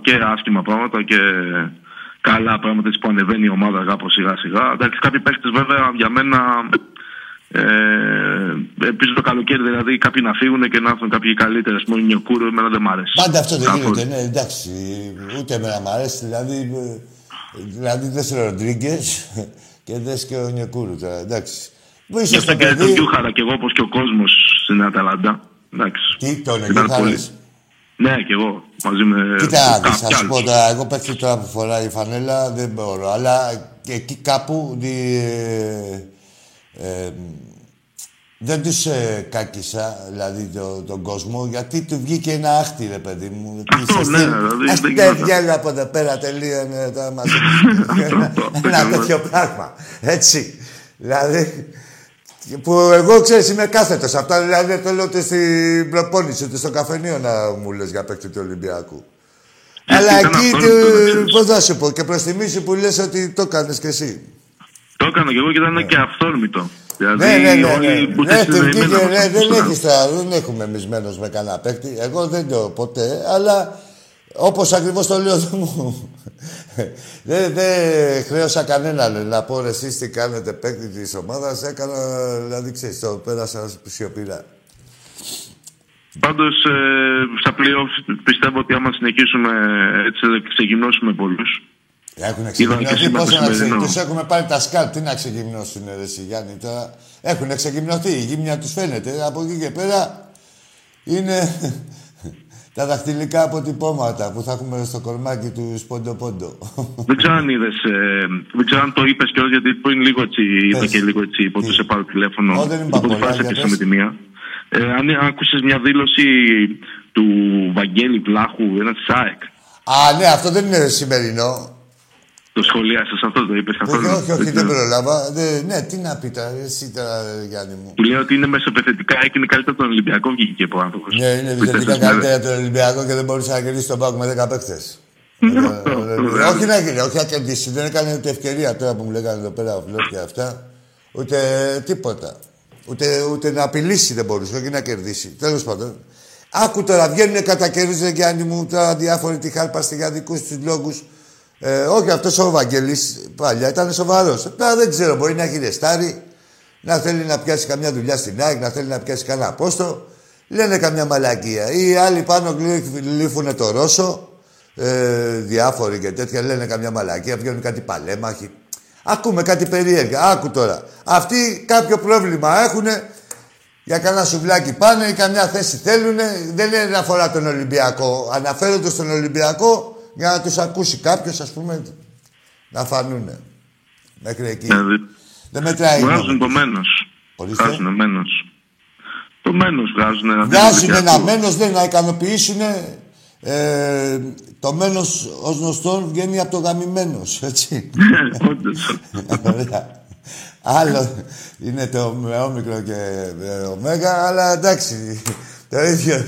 και άσχημα πράγματα και καλά πράγματα έτσι που ανεβαίνει η ομάδα κάπω σιγά σιγά. Εντάξει, κάποιοι παίχτε βέβαια για μένα ε, επίση το καλοκαίρι δηλαδή κάποιοι να φύγουν και να έρθουν κάποιοι καλύτεροι. Α πούμε, Νιοκούρο, εμένα δεν μ' αρέσει. Πάντα αυτό δεν γίνεται, ναι, εντάξει. Ούτε εμένα μ' αρέσει. Δηλαδή, δηλαδή δεν ο Ροντρίγκες και δες και ο Νιοκούρου τώρα, εντάξει. Που είσαι στο παιδί... τον Γιούχαρα και εγώ όπως και ο κόσμος στην Αταλάντα. Εντάξει. Τι, τον Γιούχαρας. Ναι, και εγώ. Μαζί με. Κοίτα, θα σου πω τώρα. Εγώ παίχτη τώρα που φοράει η φανέλα δεν μπορώ. Αλλά και εκεί κάπου. Δι, ε, ε, δεν του ε, κάκισα, δηλαδή το, τον κόσμο, γιατί του βγήκε ένα άχτη, ρε παιδί μου. Αυτό, ναι, δηλαδή. Ας βγαίνει από εδώ πέρα, τελείωνε τώρα μας. Ένα τέτοιο πράγμα. Έτσι. Δηλαδή, που εγώ ξέρεις, είμαι κάθετος. Αυτά δηλαδή δεν το λέω ούτε στην προπόνηση, ούτε στο καφενείο να μου λες για παίκτη του Ολυμπιακού. Αλλά εκεί, πώς θα σου πω, και προς τιμή που λες ότι το έκανες κι εσύ. Το έκανα κι εγώ και ήταν ναι. και αυθόρμητο. Δηλαδή, ναι, ναι, ναι. ναι. ναι, ναι δεν έχεις δεν έχουμε εμείς με κανένα παίκτη. Εγώ δεν το ποτέ, αλλά όπως ακριβώς το λέω μου. δεν δε χρέωσα κανέναν να πω εσείς τι κάνετε παίκτη της ομάδας. Έκανα, δηλαδή ξέρεις, το πέρασα σιωπηρά. Πάντως, ε, στα playoff πιστεύω ότι άμα συνεχίσουμε έτσι, θα ξεκινήσουμε πολλούς. Έχουν ξεκινήσει. Πόσο να ξεκινήσει. έχουμε πάρει τα σκάλ. Τι να ξεκινήσουν, ρε Γιάννη. Τώρα έχουν ξεκινηθεί. Η γύμνια τους φαίνεται. Από εκεί και πέρα είναι τα δαχτυλικά αποτυπώματα που θα έχουμε στο κορμάκι του Σπόντο Πόντο. Δεν ξέρω αν είδες, ε, δεν ξέρω αν το είπες κιόλας γιατί πριν λίγο έτσι, είπα και λίγο έτσι, που σε πάρω τηλέφωνο. Όχι, δεν είπα πολλά, με τη μία. Ε, αν άκουσες μια δήλωση του Βαγγέλη Βλάχου, ένας ΣΑΕΚ. Α, ναι, αυτό δεν είναι σημερινό. Το σχολιάσε αυτό, το είπες αυτό. Όχι, όχι, όχι, δεν προλάβα. ναι, τι να πει τώρα, εσύ τώρα, Γιάννη μου. Του λέω ότι είναι μεσοπαιδευτικά και είναι καλύτερα τον Ολυμπιακό βγήκε από άνθρωπος. Ναι, είναι επιθετικά καλύτερα τον Ολυμπιακό και δεν μπορούσε να κερδίσει τον Πάκο με 10 παίχτε. όχι να γίνει, όχι να κερδίσει. Δεν έκανε ούτε ευκαιρία τώρα που μου λέγανε εδώ πέρα ο Φλόρ και αυτά. Ούτε τίποτα. Ούτε, ούτε να απειλήσει δεν μπορούσε, όχι να κερδίσει. Τέλος πάντων. Άκου τώρα, βγαίνουν κατά καιρού, Γιάννη μου, τώρα διάφοροι τη χάρπαστε για δικούς τους λόγους. Ε, όχι, αυτός ο Βαγγέλη παλιά ήταν σοβαρός. Τώρα δεν ξέρω, μπορεί να έχει ρεστάρει, να θέλει να πιάσει καμιά δουλειά στην ΑΕΚ, να θέλει να πιάσει κανένα απόστο. Λένε καμιά μαλακία. Ή άλλοι πάνω γλύφουν το Ρώσο, ε, διάφοροι και τέτοια, λένε καμιά μαλακία, βγαίνουν κάτι παλέμαχοι. Ακούμε κάτι περίεργα. Άκου τώρα. Αυτοί κάποιο πρόβλημα έχουν, για κανένα σουβλάκι πάνε ή καμιά θέση θέλουν. Δεν είναι να αφορά τον Ολυμπιακό. Αναφέρονται στον Ολυμπιακό για να τους ακούσει κάποιος, ας πούμε, να φανούνε. Μέχρι εκεί. Ναι, δεν μετράει. Βγάζουν το μένος. Βγάζουν μένος. Το μένος βγάζουν. Ένα βγάζουν ένα μένος, δεν να ικανοποιήσουν. Ε, το μένος ως γνωστόν βγαίνει από το γαμημένος, έτσι. Ωραία. Άλλο είναι το με όμικρο και ωμέγα, αλλά εντάξει, το ίδιο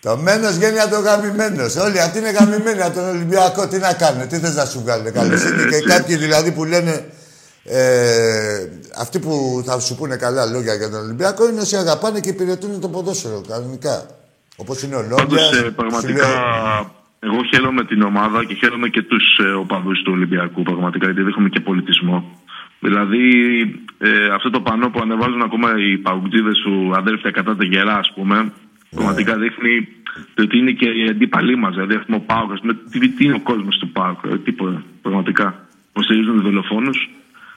το μένος βγαίνει από το γαμημένος. Όλοι αυτοί είναι γαμημένοι από τον Ολυμπιακό. Τι να κάνουν, τι θες να σου βγάλουν. Καλοσύνη και κάποιοι δηλαδή που λένε. Ε, αυτοί που θα σου πούνε καλά λόγια για τον Ολυμπιακό είναι όσοι αγαπάνε και υπηρετούν το ποδόσφαιρο κανονικά. Όπως είναι ο Λόγια. Ε, πραγματικά, εγώ χαίρομαι την ομάδα και χαίρομαι και τους ε, οπαδούς του Ολυμπιακού. Πραγματικά γιατί δείχνουμε και πολιτισμό. Δηλαδή, ε, αυτό το πανό που ανεβάζουν ακόμα οι παγκοτζίδε του αδέρφια κατά τα γερά, ας πούμε, Πραγματικά δείχνει ότι είναι και οι αντίπαλοι μας. Δηλαδή, έχουμε ο Πάοκ, τι, τι είναι ο κόσμος του Πάοκ, ε, τίποτα. Πραγματικά. Υποστηρίζουν του δολοφόνου.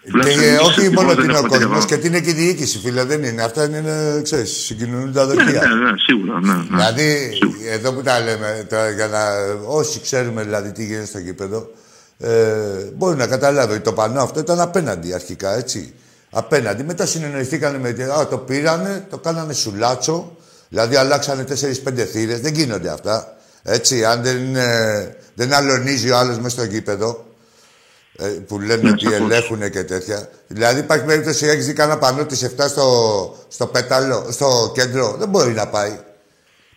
Και όχι μόνο ότι είναι ο κόσμος, και την είναι και η διοίκηση, φίλε. Δεν είναι. Αυτά είναι, ξέρεις, συγκινούν τα δοχεία. Ναι, ναι, ναι, σίγουρα. Ναι, ναι. Δηλαδή, σίγουρα. εδώ που τα λέμε, τώρα, για να, όσοι ξέρουμε δηλαδή τι γίνεται στο γήπεδο, ε, μπορεί να καταλάβει ότι το πανό αυτό ήταν απέναντι αρχικά, έτσι. Απέναντι. Μετά συνεννοηθήκανε με. Α, το πήρανε, το κάνανε σουλάτσο Δηλαδή αλλάξανε 4-5 θύρες. Δεν γίνονται αυτά. Έτσι, αν δεν, ε, δεν αλωνίζει ο άλλος μέσα στο γήπεδο. Ε, που λένε ναι, ότι ελέγχουν και τέτοια. Δηλαδή υπάρχει περίπτωση έχεις δει κανένα πανό της 7 στο, στο πέταλο, στο κέντρο. Δεν μπορεί να πάει.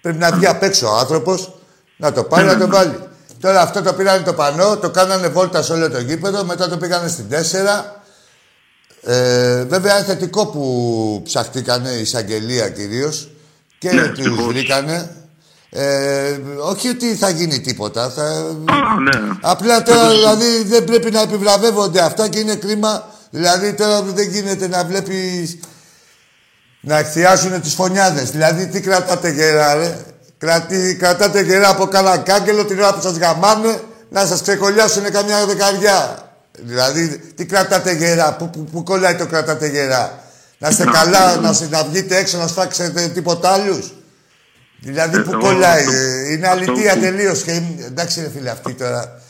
Πρέπει να βγει απ' έξω ο άνθρωπος, να το πάρει, να το βάλει. Τώρα αυτό το πήρανε το πανό, το κάνανε βόλτα σε όλο το γήπεδο, μετά το πήγανε στην 4. Ε, βέβαια είναι θετικό που ψαχτήκανε η εισαγγελία κυρίως και ναι, τους βρήκανε. Ε, όχι ότι θα γίνει τίποτα. Θα... ναι. Απλά τώρα δηλαδή δεν πρέπει να επιβραβεύονται αυτά και είναι κρίμα. Δηλαδή τώρα δεν γίνεται να βλέπεις να εκθιάζουν τις φωνιάδες. Δηλαδή τι κρατάτε γερά, ρε. Κρατή, κρατάτε γερά από καλά κάγκελο την ώρα που σας γαμάνε να σας ξεκολλιάσουν καμιά δεκαριά. Δηλαδή τι κρατάτε γερά, πού, πού, πού κολλάει το κρατάτε γερά. Να είστε καλά, να, να βγείτε έξω να σφάξετε τίποτα άλλους. Δηλαδή που κολλάει. Είναι αλήθεια τελείως. εντάξει, ρε φίλε, αυτοί τώρα.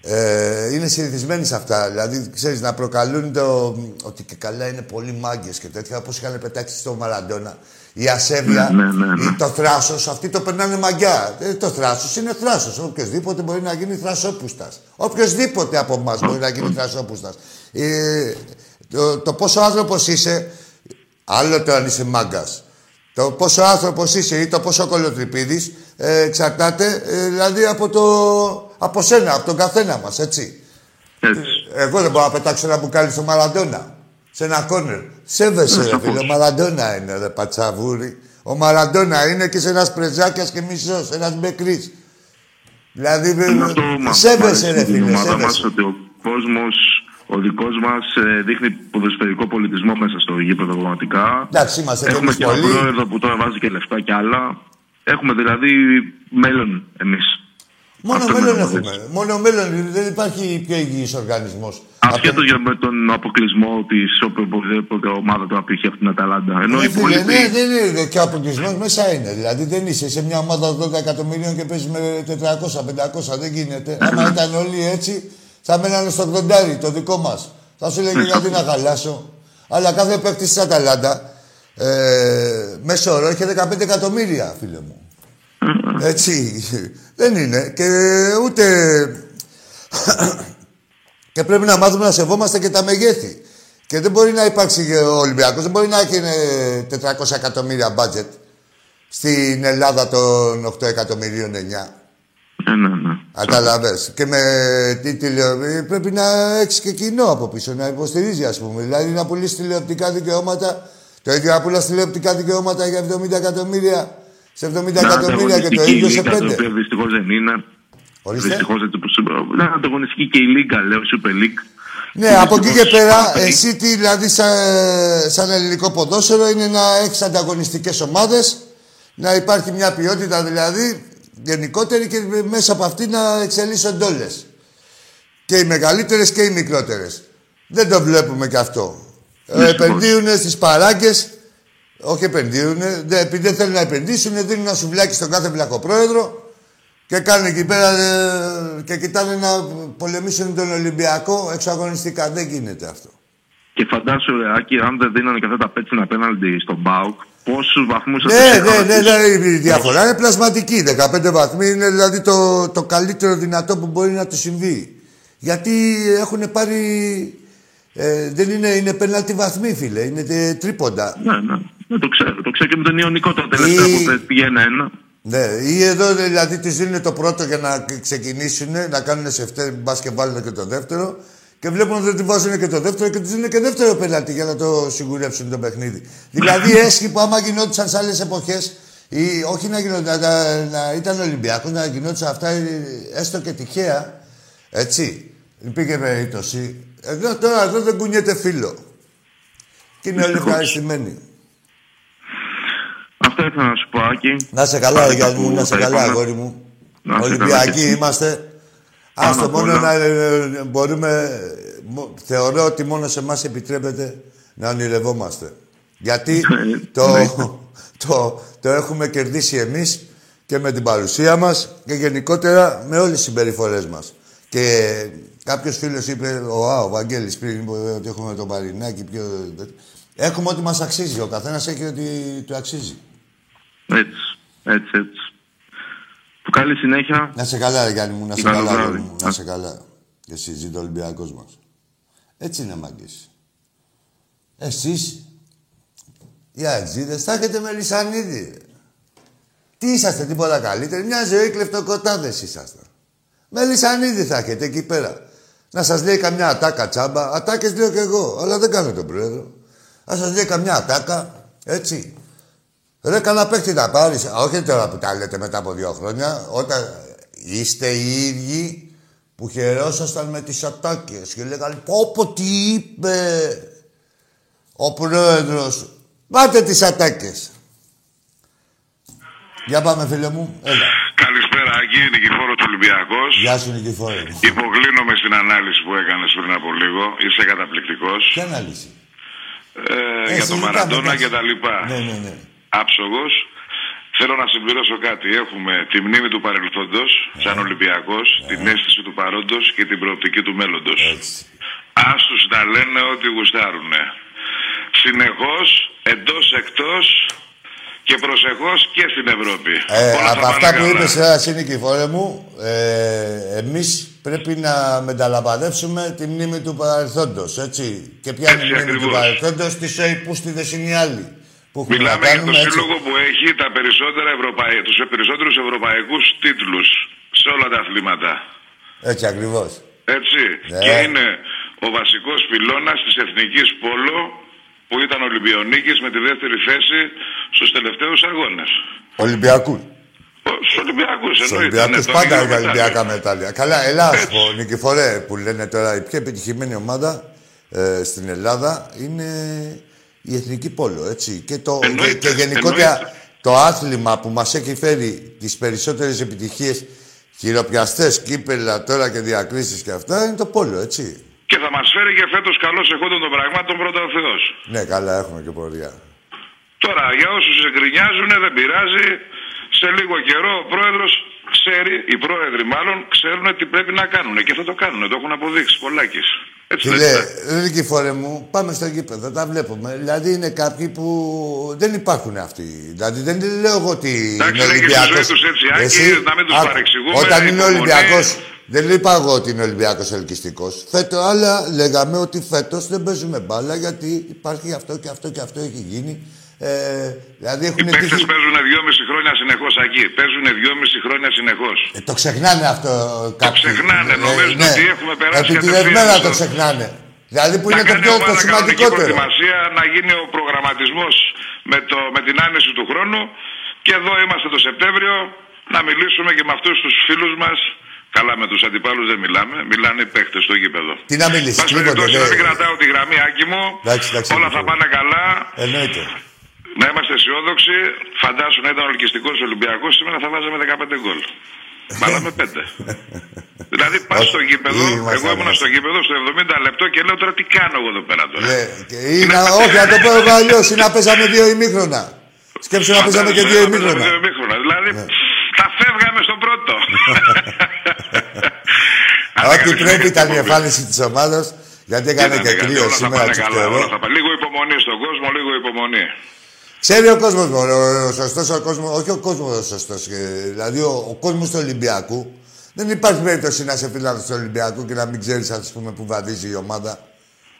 Ε, είναι συνηθισμένοι σε αυτά. Δηλαδή, ξέρεις, να προκαλούν το. ότι και καλά είναι πολύ μάγκες και τέτοια. Όπως είχαν πετάξει στο Μαραντόνα. Η ασέβεια ναι, ναι, ναι, ή το θράσος, αυτοί το περνάνε μαγιά. Ε, το θράσος είναι θράσος. Οποιοδήποτε μπορεί να γίνει θρασόπουστας. Οποιοδήποτε από εμάς μπορεί να γίνει θρασόπουστας. Ε, το, το πόσο άνθρωπος είσαι, άλλο το αν είσαι μάγκας. Το πόσο άνθρωπος είσαι ή το πόσο κολοτρυπίδη ε, εξαρτάται ε, δηλαδή από, το, από σένα, από τον καθένα μας, έτσι. έτσι. Εγώ δεν μπορώ να πετάξω ένα μπουκάλι στο Μαραντόνα. Σε ένα κόρνερ. Σέβεσαι, ρε φίλε. Ο Μαραντόνα είναι, ρε πατσαβούρι. Ο Μαραντόνα είναι και σε ένας πρεζάκιας και μισό, ένας μπεκρής. Δηλαδή, σέβεσαι, ρε φίλε. Σέβεσαι. ότι ο κόσμος ο δικός μας ε, δείχνει ποδοσφαιρικό πολιτισμό μέσα στο γήπεδο πραγματικά. Εντάξει, είμαστε Έχουμε και ένα πρόεδρο που τώρα βάζει και λεφτά κι άλλα. Έχουμε δηλαδή μέλλον εμείς. Μόνο μέλλον έχουμε. Μόνο μέλλον. Δεν υπάρχει πιο υγιής οργανισμός. Ασχέτω για με τον αποκλεισμό της οποιοδήποτε ομάδα του απήχε αυτήν την Αταλάντα. Ενώ ναι, φίλε, ναι, δεν είναι. Και ο αποκλεισμός μέσα είναι. Δηλαδή δεν είσαι σε μια ομάδα 12 εκατομμυρίων και παίζεις με 400-500. Δεν γίνεται. Άμα ήταν όλοι έτσι, θα μένανε στο 80 το δικό μας. Θα σου λέγε γιατί να χαλάσω. Αλλά κάθε παίκτης της Αταλάντα ε, μέσω όρο είχε 15 εκατομμύρια, φίλε μου. Έτσι. Δεν είναι. Και ούτε. και πρέπει να μάθουμε να σεβόμαστε και τα μεγέθη. Και δεν μπορεί να υπάρξει ο Ολυμπιακός, δεν μπορεί να έχει 400 εκατομμύρια budget στην Ελλάδα των 8 εκατομμυρίων 9. Ναι, ναι, ναι. Καταλαβες. Και με τι τηλεο... πρέπει να έχεις και κοινό από πίσω, να υποστηρίζει, ας πούμε. Δηλαδή να πουλήσεις τηλεοπτικά δικαιώματα. Το ίδιο να πουλάς τηλεοπτικά δικαιώματα για 70 εκατομμύρια σε 70 εκατομμύρια και το ίδιο σε 5. Δυστυχώς δεν είναι. Δυστυχώς έτσι όπω Είναι ανταγωνιστική και η Λίγκα, λέω, Super League. Ναι, από εκεί και πέρα, εσύ τι δηλαδή σαν, σαν ελληνικό ποδόσφαιρο είναι να έχεις ανταγωνιστικές ομάδες, να υπάρχει μια ποιότητα δηλαδή γενικότερη και μέσα από αυτή να εξελίσσονται όλες. Και οι μεγαλύτερες και οι μικρότερες. Δεν το βλέπουμε κι αυτό. Ε, επενδύουν στις παράγκες. Όχι επενδύουν. επειδή δεν θέλουν να επενδύσουν, δίνουν ένα σουβλάκι στον κάθε βλακοπρόεδρο και κάνουν εκεί πέρα ε, και κοιτάνε να πολεμήσουν τον Ολυμπιακό εξαγωνιστικά. Δεν γίνεται αυτό. Και φαντάσου, Ρεάκη, αν δεν δίνανε και αυτά τα πέτσινα απέναντι στον Μπάουκ, πόσους βαθμούς ναι, ναι, ναι, ναι, η διαφορά είναι πλασματική. 15 βαθμοί είναι δηλαδή το, το καλύτερο δυνατό που μπορεί να τους συμβεί. Γιατί έχουν πάρει. Ε, δεν είναι, είναι πέναλτι βαθμοί, φίλε. Είναι τρίποντα. Ναι, ναι. ναι το ξέρω. Το ξέρω και με τον Ιωνικό το τελευταίο ή... που πήγαινε ένα. Ναι, ή εδώ δηλαδή τη δίνουν το πρώτο για να ξεκινήσουν, να κάνουν σε φτέρ, μπας και βάλουν και το δεύτερο. Και βλέπουν ότι δεν τη βάζουν και το δεύτερο και τους δίνουν και δεύτερο πέναλτι για να το σιγουρέψουν το παιχνίδι. δηλαδή έσχη που άμα γινόντουσαν σε άλλες εποχές, ή όχι να, γινόταν, να, να ήταν Ολυμπιακός, να γινόντουσαν αυτά έστω και τυχαία. Έτσι. Υπήρχε περίπτωση. Εδώ τώρα εδώ δεν κουνιέται φίλο. Και είναι όλοι ευχαριστημένοι. Αυτό ήθελα να σου πω, Άκη. Να σε καλά, Γιάννη μου, να σε καλά, αγόρι μου. Ολυμπιακοί είμαστε. Άστο μόνο να ε, μπορούμε... Θεωρώ ότι μόνο σε εμάς επιτρέπεται να ονειρευόμαστε. Γιατί το, το, το έχουμε κερδίσει εμείς και με την παρουσία μας και γενικότερα με όλες τις συμπεριφορές μας. Και κάποιος φίλος είπε, ο, Α, ο Βαγγέλης πριν, ότι έχουμε τον Παρινάκη, πιο... Έχουμε ό,τι μας αξίζει. Ο καθένας έχει ό,τι του αξίζει. Έτσι, έτσι, έτσι. Του καλή συνέχεια. Να σε καλά, Γιάννη μου, να σε καλά, μου, να σε καλά. Εσύ ζει το Ολυμπιακός μας. Έτσι είναι μάγκες. Εσείς, οι ατζίδες, θα έχετε με λισανίδι. Τι είσαστε, τίποτα καλύτεροι. Μια ζωή κλεφτοκοτάδες είσαστε. Με λισανίδι θα έχετε εκεί πέρα. Να σας λέει καμιά ατάκα τσάμπα. Ατάκες λέω κι εγώ, αλλά δεν κάνω τον πρόεδρο. Να σας λέει καμιά ατάκα, έτσι. Ρε καλά παίχτη να πάρεις. Όχι τώρα που τα λέτε μετά από δύο χρόνια. Όταν είστε οι ίδιοι που χαιρόσασταν με τις ατάκες και λέγανε πω πω τι είπε ο πρόεδρος. Πάτε τις ατάκες. Για πάμε φίλε μου, έλα. Καλησπέρα, Αγγί, Νικηφόρο του Ολυμπιακός. Γεια σου, Νικηφόρο. Υποκλίνομαι στην ανάλυση που έκανες πριν από λίγο. Είσαι καταπληκτικός. Ποια ανάλυση; Ε, για το Μαραντόνα και τα λοιπά. Ναι, ναι, ναι. Άψογος. Θέλω να συμπληρώσω κάτι. Έχουμε τη μνήμη του παρελθόντος, yeah. σαν Ολυμπιακός, yeah. την αίσθηση του παρόντος και την προοπτική του μέλλοντος. Ας τους να λένε ότι γουστάρουνε. Συνεχώς, εντός εκτός, και προσεχώς και στην Ευρώπη. Ε, από αυτά που είπες ένα Νικηφόρε μου, ε, εμείς πρέπει να μεταλαμπαδεύσουμε τη μνήμη του παρελθόντος, έτσι. Και ποια είναι η μνήμη ακριβώς. του παρελθόντος, της Σοϊπούστιδες είναι οι άλλοι. Που Μιλάμε για το σύλλογο που έχει τα περισσότερα Ευρωπαϊ... τους περισσότερους ευρωπαϊκούς τίτλους σε όλα τα αθλήματα. Έτσι ακριβώς. Έτσι. Ναι. Και είναι ο βασικός πυλώνας της εθνικής πόλο που ήταν Ολυμπιονίκης με τη δεύτερη θέση στους τελευταίους αγώνες. Ολυμπιακούς. Στους Ολυμπιακούς, εννοείται. Ολυμπιακούς ναι, πάντα έχουν Ολυμπιακά μετάλλια. Καλά, Ελλάδα σου πω, Νικηφορέ, που λένε τώρα η πιο επιτυχημένη ομάδα ε, στην Ελλάδα είναι η Εθνική Πόλο, έτσι. Και, το, εννοείται, και, γενικότερα το άθλημα που μας έχει φέρει τις περισσότερες επιτυχίες χειροπιαστές, κύπελα τώρα και διακρίσεις και αυτά είναι το πόλο, έτσι. Και θα μας φέρει και φέτος καλός εχόντων των πραγμάτων πρώτα ο Θεός. Ναι, καλά, έχουμε και πορεία. Τώρα, για όσους εγκρινιάζουν, δεν πειράζει. Σε λίγο καιρό ο πρόεδρος ξέρει, οι πρόεδροι μάλλον, ξέρουν τι πρέπει να κάνουν και θα το κάνουν. Το έχουν αποδείξει πολλάκι. Έτσι Φίλε, Ρίκη φορέ μου, πάμε στο γήπεδο, τα βλέπουμε. Δηλαδή είναι κάποιοι που δεν υπάρχουν αυτοί. Δηλαδή δεν λέω εγώ ότι Εντάξει, είναι Ολυμπιακός. Έτσι, Εσύ, να μην τους παρεξηγούμε. Όταν είναι Ολυμπιακός, δεν είπα εγώ ότι είναι Ολυμπιακός ελκυστικός. Φέτο, αλλά λέγαμε ότι φέτος δεν παίζουμε μπάλα γιατί υπάρχει αυτό και αυτό και αυτό έχει γίνει. Ε, δηλαδή έχουν Οι παίκτες τύχει... παίζουν δυόμιση χρόνια συνεχώς εκεί. Παίζουν δυόμιση χρόνια συνεχώς. Ε, το ξεχνάνε αυτό κάποιοι. Το ξεχνάνε. Ε, νομίζουν ναι. ότι έχουμε περάσει Επιτυχημένα το ξεχνάνε. Δηλαδή που να είναι το πιο το σημαντικότερο. προετοιμασία να γίνει ο προγραμματισμός με, με την άνεση του χρόνου και εδώ είμαστε το Σεπτέμβριο να μιλήσουμε και με αυτούς τους φίλους μας Καλά, με τους αντιπάλους δεν μιλάμε. Μιλάνε οι παίχτε στο γήπεδο. Τι να μιλήσεις, Μα περιπτώσει να μην κρατάω τη γραμμή, άκη μου. Εντάξει, εντάξει, Όλα θα πάνε καλά. Εννοείται. Να είμαστε αισιόδοξοι. Φαντάσου να ήταν ολικιστικό Ολυμπιακός σήμερα θα βάζαμε 15 γκολ. Βάλαμε 5. δηλαδή πας στο γήπεδο, εγώ ήμουν στο γήπεδο στο 70 λεπτό και λέω τώρα τι κάνω εγώ εδώ πέρα τώρα; Ναι, είναι, όχι, να το πω εγώ αλλιώς, είναι να παίζαμε δύο ημίχρονα. Σκέψου να παίζαμε και δύο ημίχρονα. Δηλαδή ναι. θα φεύγαμε στο πρώτο. Ό,τι πρέπει ήταν η εμφάνιση της ομάδας. Γιατί έκανε και κρύο σήμερα Λίγο υπομονή στον κόσμο, λίγο υπομονή. Ξέρει ο κόσμος, ο σωστός ο κόσμος, όχι ο κόσμος ο σωστός. Δηλαδή ο, ο κόσμος του Ολυμπιακού. Δεν υπάρχει περίπτωση να είσαι φίλο του Ολυμπιακού και να μην ξέρεις, ας πούμε, που βαδίζει η ομάδα.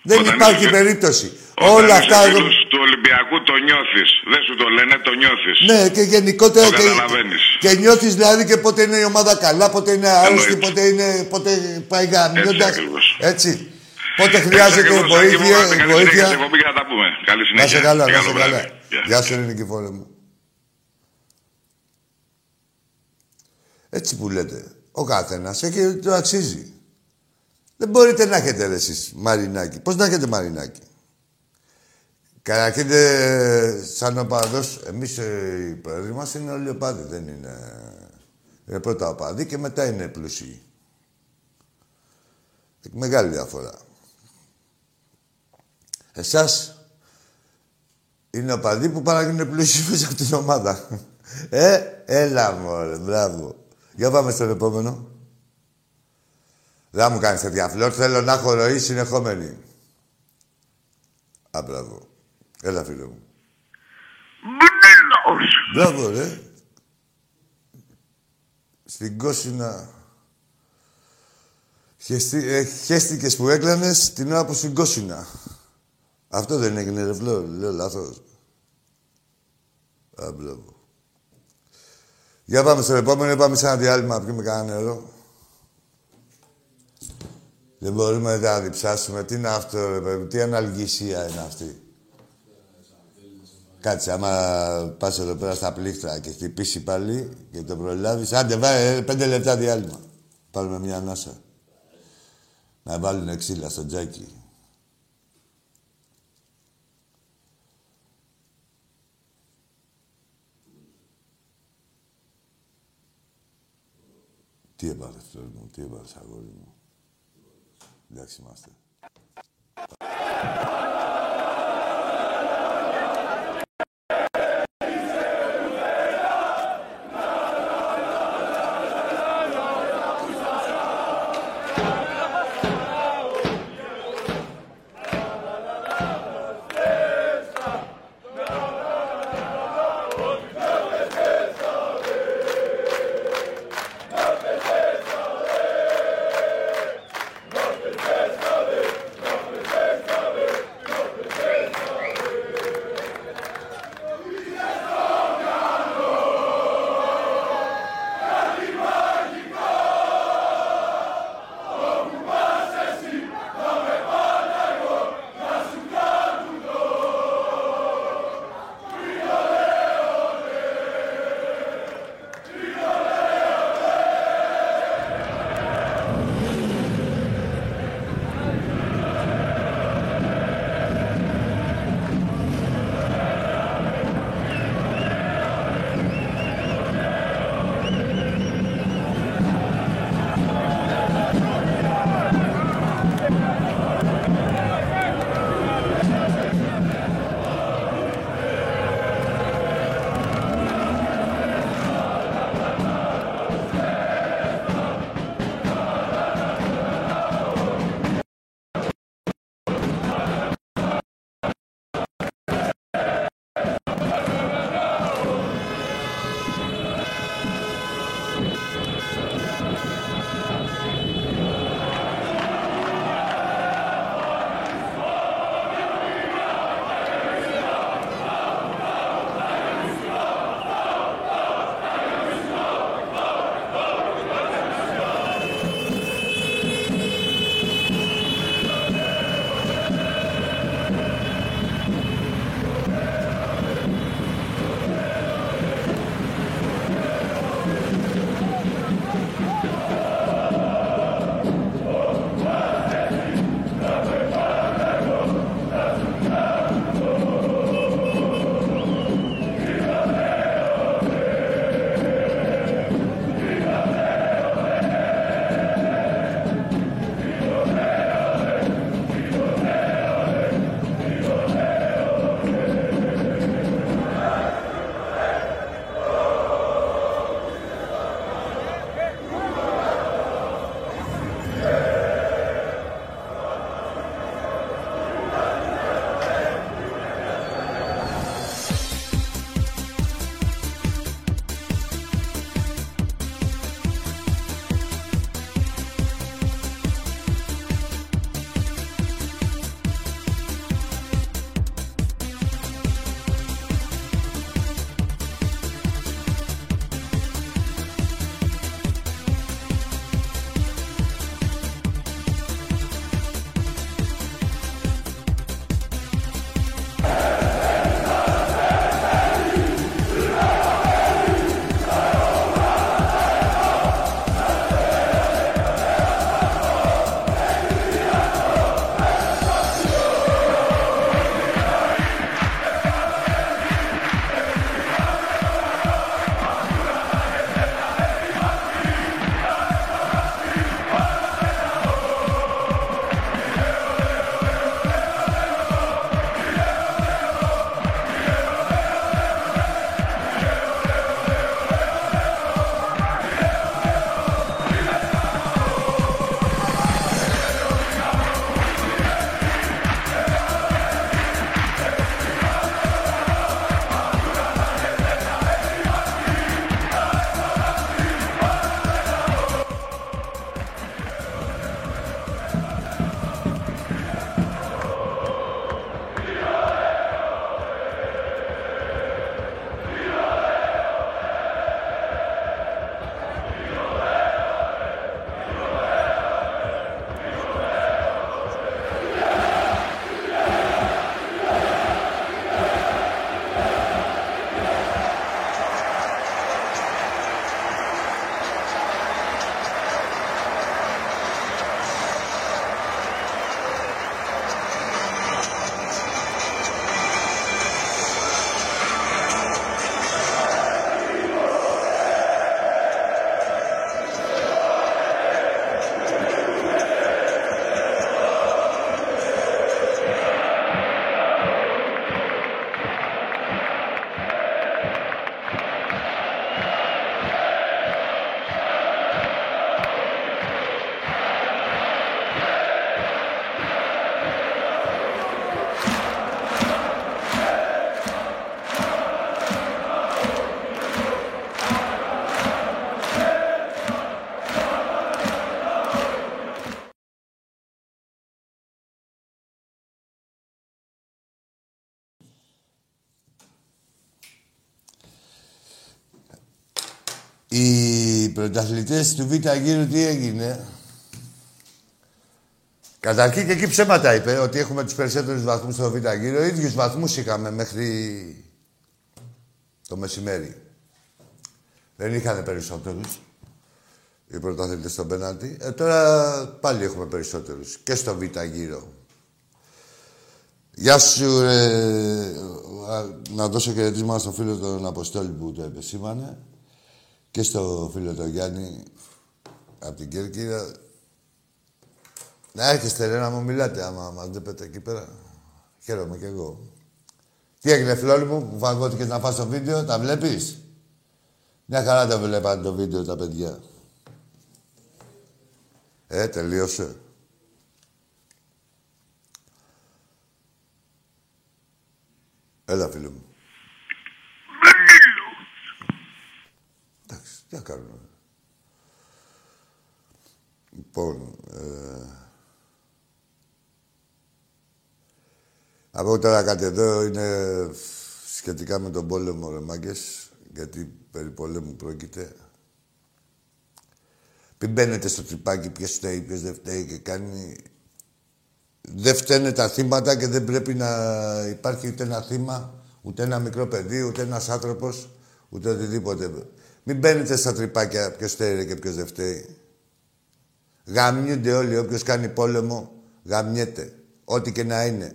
Δεν Όταν υπάρχει περίπτωση. Όλα αυτά. Όταν του Ολυμπιακού το νιώθεις. Δεν σου το λένε, το νιώθεις. Ναι, και γενικότερα. Το και, και νιώθεις δηλαδή και πότε είναι η ομάδα καλά, πότε είναι άρρωστη, πότε, είναι, πότε πάει γαμιώντα. Έτσι. Πότε χρειάζεται βοήθεια. βοήθεια. να τα πούμε. Καλή συνέχεια. Να σε καλά, να σε καλά. Γεια σου, ελληνική φόρε μου. Έτσι που λέτε. Ο καθένας έχει το αξίζει. Δεν μπορείτε να έχετε ρε εσείς Μαρινάκι. Πώς να έχετε Μαρινάκι. Καταρχήν, σαν οπαδός, εμείς ε, οι πρόεδροι μας είναι όλοι οπαδοί, δεν είναι... Είναι πρώτα οπαδοί και μετά είναι πλούσιοι. Έχει μεγάλη διαφορά. Εσάς είναι οπαδοί που παράγουν πλούσιοι μέσα από την ομάδα. Ε, έλα μωρέ, μπράβο. Για πάμε στον επόμενο. Δεν μου κάνεις τέτοια φλόρ. Θέλω να έχω ροή συνεχόμενη. Α, μπράβο. Έλα, φίλε μου. Μπράβο. Μπράβο, ρε. Στην Κόσινα... ε, χέστηκες που έκλανες την ώρα που συγκόσουνα. Αυτό δεν έγινε ρε βλό, λέω λάθος. Α, Για πάμε στο επόμενο, πάμε σε ένα διάλειμμα, πιούμε κανένα νερό. Δεν μπορούμε να διψάσουμε. Τι είναι αυτό, ρε παιδί, τι αναλγησία είναι αυτή. Κάτσε, άμα πας εδώ πέρα στα πλήκτρα και χτυπήσει πάλι και το προλάβεις, άντε βάει πέντε λεπτά διάλειμμα. Πάρουμε μια ανάσα. Να βάλουν ξύλα στο τζάκι. Τι έβαλες, μου, τι έβαλες, αγόρι μου. Εντάξει είμαστε. Πρωταθλητές του Β' γύρου τι έγινε; Καταρχήν και εκεί ψέματα είπε ότι έχουμε τους περισσότερους βαθμούς στο Β' γύρο. Ίδιους βαθμούς είχαμε μέχρι το μεσημέρι. Δεν είχαν περισσότερους οι πρωταθλητές στον πέναλτι. Ε, τώρα πάλι έχουμε περισσότερους και στο Β' γύρο. Γεια σου, ρε. Να δώσω χαιρετίσματα στο φίλο τον Αποστόλη που το επεσήμανε και στο φίλο τον Γιάννη από την Κέρκυρα. Να έρχεστε ρε, να μου μιλάτε άμα μας βλέπετε εκεί πέρα. Χαίρομαι κι εγώ. Τι έγινε φιλόλοι μου που φαγώθηκες να φας το βίντεο, τα βλέπεις; Μια χαρά τα βλέπατε το βίντεο τα παιδιά. Ε, τελείωσε. Έλα, φίλο μου. Εντάξει, τι να κάνουμε. Λοιπόν, ε... Από τώρα κάτι εδώ είναι σχετικά με τον πόλεμο, ρε μάγκες, γιατί περί πολέμου πρόκειται. Μην μπαίνετε στο τρυπάκι ποιος φταίει, ποιος δεν φταίει και κάνει δεν φταίνε τα θύματα και δεν πρέπει να υπάρχει ούτε ένα θύμα, ούτε ένα μικρό παιδί, ούτε ένας άνθρωπος, ούτε οτιδήποτε. Μην μπαίνετε στα τρυπάκια ποιος φταίει και ποιος δεν φταίει. Γαμιούνται όλοι. Όποιος κάνει πόλεμο, γαμιέται. Ό,τι και να είναι.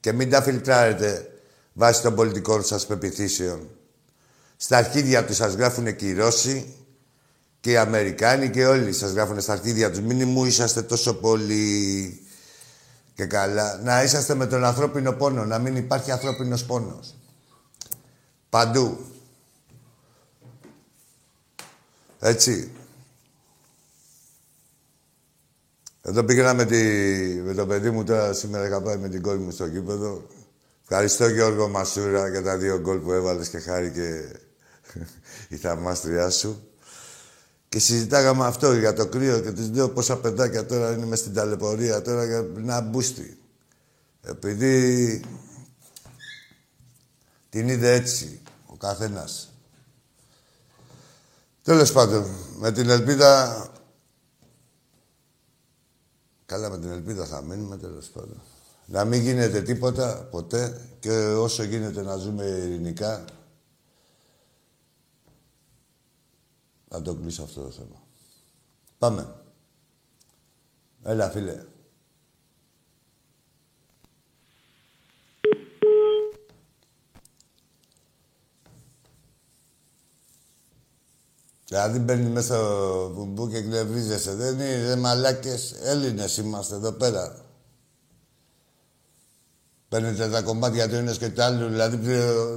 Και μην τα φιλτράρετε βάσει των πολιτικών σας πεπιθήσεων. Στα αρχίδια τους σας γράφουν και οι Ρώσοι και οι Αμερικάνοι και όλοι σας γράφουν στα αρχίδια τους. Μην μου είσαστε τόσο πολύ και καλά. Να είσαστε με τον ανθρώπινο πόνο, να μην υπάρχει ανθρώπινος πόνος. Παντού. Έτσι. Εδώ πήγαινα με, τη, με το παιδί μου τώρα, σήμερα είχα πάει με την κόρη μου στο γήπεδο. Ευχαριστώ Γιώργο Μασούρα για τα δύο γκολ που έβαλες και χάρη και η θαυμάστριά σου. Και συζητάγαμε αυτό για το κρύο και τις δύο πόσα παιδάκια τώρα είναι μες στην ταλαιπωρία τώρα για να μπούστη. Επειδή την είδε έτσι ο καθένας. Τέλος πάντων, με την ελπίδα... Καλά με την ελπίδα θα μείνουμε τέλος πάντων. Να μην γίνεται τίποτα ποτέ και όσο γίνεται να ζούμε ειρηνικά να το κλείσω αυτό το θέμα. Πάμε. Έλα, φίλε. Δηλαδή μπαίνει μέσα ο βουμπού και εκνευρίζεσαι. Δεν είναι δε μαλάκες. Έλληνες είμαστε εδώ πέρα. Παίρνετε τα κομμάτια του ένας και του άλλου. Δηλαδή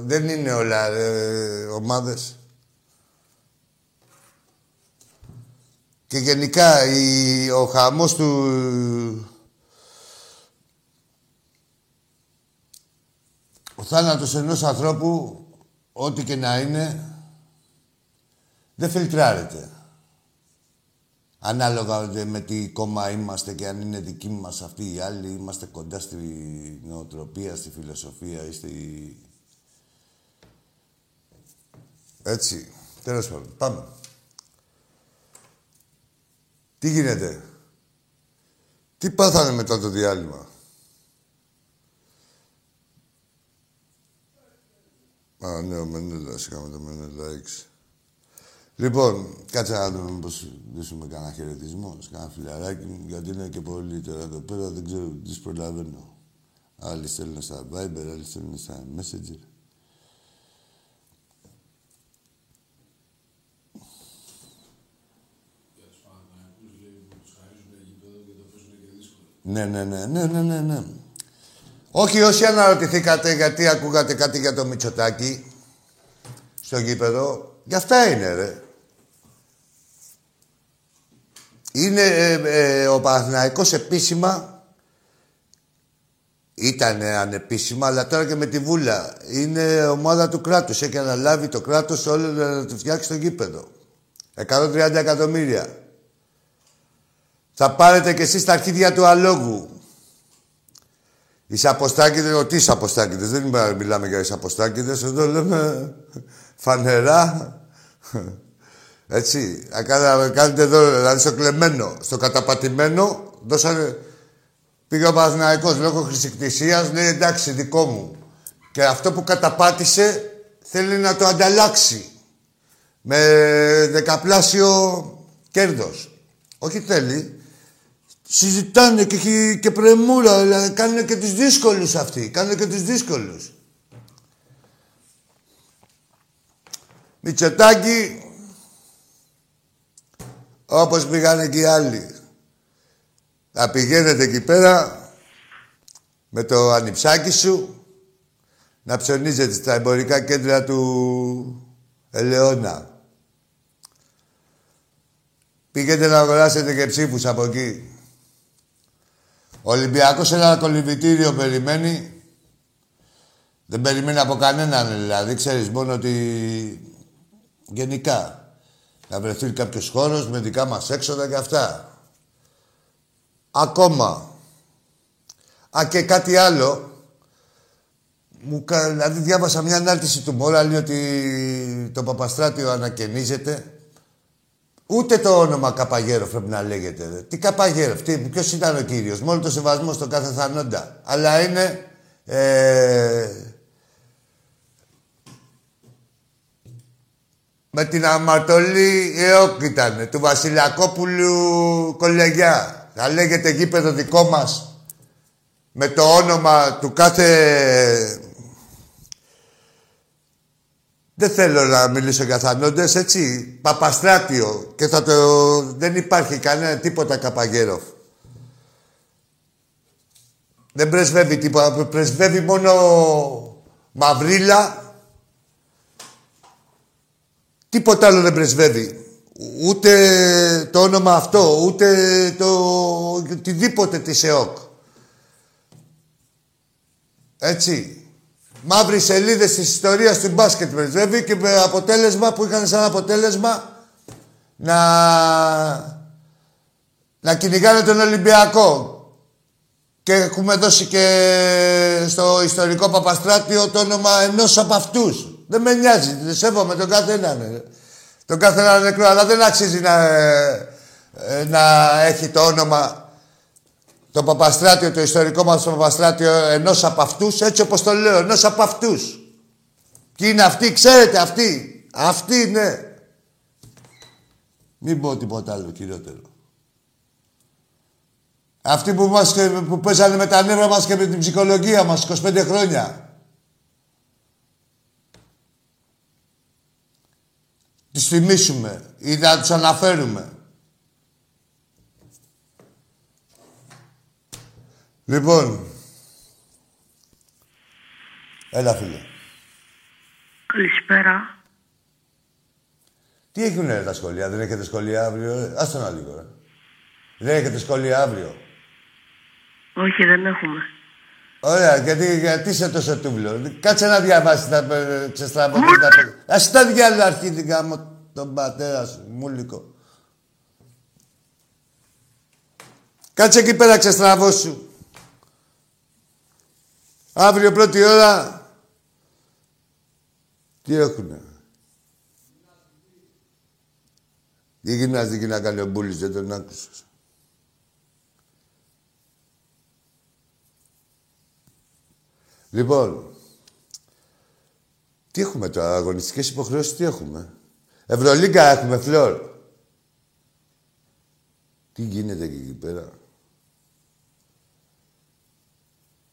δεν είναι όλα ε, ομάδες. Και γενικά η, ο χαμός του... Ο θάνατος ενός ανθρώπου, ό,τι και να είναι, δεν φιλτράρεται. Ανάλογα με τι κόμμα είμαστε και αν είναι δική μας αυτοί οι άλλοι, είμαστε κοντά στη νοοτροπία, στη φιλοσοφία ή στη... Έτσι. Τέλος πάντων. Πάμε. Τι γίνεται; Τι πάθανε μετά το διάλειμμα; Α, ναι, ο Μενέλας. Είχαμε το Μενέλα 6. Λοιπόν, κάτσε να δούμε μήπως δώσουμε κανένα χαιρετισμό, κανένα φιλαράκι, γιατί είναι και πολύ τώρα εδώ πέρα, δεν ξέρω, τις προλαβαίνω. Άλλοι στέλνουν στα Viber, άλλοι στέλνουν στα Messenger. Ναι, ναι, ναι, ναι, ναι, ναι, ναι. Όχι όσοι αναρωτηθήκατε γιατί ακούγατε κάτι για το Μητσοτάκι στο γήπεδο, γι' αυτά είναι, ρε. Είναι ε, ε, ο Παναθηναϊκός επίσημα ήταν ανεπίσημα, αλλά τώρα και με τη Βούλα. Είναι ομάδα του κράτους. Έχει αναλάβει το κράτος όλο να του φτιάξει το γήπεδο. 130 εκατομμύρια. Θα πάρετε κι εσείς τα αρχίδια του αλόγου. Οι σαποστάκηδες, ο τι σαποστάκηδες, δεν μιλάμε για οι σαποστάκηδες, εδώ λέμε φανερά. Έτσι. Να κάνετε εδώ, δηλαδή στο κλεμμένο, στο καταπατημένο, δώσανε... Πήγε ο Παναθηναϊκός λόγω χρησικτησίας, λέει εντάξει, δικό μου. Και αυτό που καταπάτησε θέλει να το ανταλλάξει με δεκαπλάσιο κέρδος. Όχι θέλει. Συζητάνε και, και πρεμούρα, δηλαδή κάνουν και τους δύσκολους αυτοί. Κάνουν και τους δύσκολους. Μητσοτάκη, όπως πήγανε και οι άλλοι. Θα πηγαίνετε εκεί πέρα με το ανιψάκι σου να ψωνίζετε στα εμπορικά κέντρα του Ελαιώνα. Πήγαινε να αγοράσετε και ψήφους από εκεί. Ο Ολυμπιακός ένα κολυμπητήριο περιμένει. Δεν περιμένει από κανέναν δηλαδή. Ξέρεις μόνο ότι γενικά να βρεθεί κάποιος χώρος με δικά μας έξοδα και αυτά. Ακόμα. Α, και κάτι άλλο. Μου, δηλαδή διάβασα μια ανάρτηση του Μόρα, λέει ότι το Παπαστράτιο ανακαινίζεται. Ούτε το όνομα Καπαγέροφ πρέπει να λέγεται. Τι Καπαγέροφ, τι, ποιος ήταν ο κύριος; Μόνο το σεβασμό στον κάθε θανόντα. Αλλά είναι... Ε, με την αμαρτωλή ΕΟΚ ήταν, του Βασιλακόπουλου Κολεγιά. Θα λέγεται γήπεδο δικό μας με το όνομα του κάθε... Δεν θέλω να μιλήσω για θανόντες, έτσι. Παπαστράτιο. Και θα το... Δεν υπάρχει κανένα τίποτα Καπαγέροφ. Δεν πρεσβεύει τίποτα. Πρεσβεύει μόνο μαυρίλα Τίποτα άλλο δεν πρεσβεύει. Ούτε το όνομα αυτό, ούτε το οτιδήποτε της ΕΟΚ. Έτσι. Μαύροι σελίδες της ιστορίας του μπάσκετ πρεσβεύει και με αποτέλεσμα που είχαν σαν αποτέλεσμα να, να κυνηγάνε τον Ολυμπιακό. Και έχουμε δώσει και στο ιστορικό Παπαστράτιο το όνομα ενός από αυτούς. Δεν με νοιάζει. Δεν σέβομαι τον κάθε έναν. Τον κάθε έναν νεκρό. Αλλά δεν αξίζει να, ε, να έχει το όνομα το Παπαστράτιο, το ιστορικό μας το Παπαστράτιο ενός από αυτούς, έτσι όπως το λέω, ενός από αυτούς. Ποιοι είναι αυτοί, ξέρετε αυτοί. Αυτοί, ναι. Μην πω τίποτα άλλο κυριότερο. Αυτοί που, μας, που παίζανε με τα νεύρα μας και με την ψυχολογία μας 25 χρόνια. Τις θυμίσουμε ή να τους αναφέρουμε. Λοιπόν, έλα φίλε. Καλησπέρα. Τι έχουν τα σχολεία, δεν έχετε σχολεία αύριο; Ας τον λίγο, ρε. Δεν έχετε σχολεία αύριο. Όχι, δεν έχουμε. Ωραία, γιατί, γιατί είσαι τόσο τούβλος. Κάτσε να διαβάσεις τα ξεστραβώσεις τα παιδιά. Ας τα διάλογα αρχίδικα μου τον πατέρα σου, μούλικο. Κάτσε εκεί πέρα ξεστραβώσου. Αύριο πρώτη ώρα. Τι έχουνε; Τι γυμναστική να κάνει ο Μπούλης, δεν τον άκουσες. Λοιπόν, τι έχουμε τώρα, αγωνιστικές υποχρεώσεις, τι έχουμε; Ευρωλίγκα έχουμε, φλόρ. Τι γίνεται και εκεί πέρα;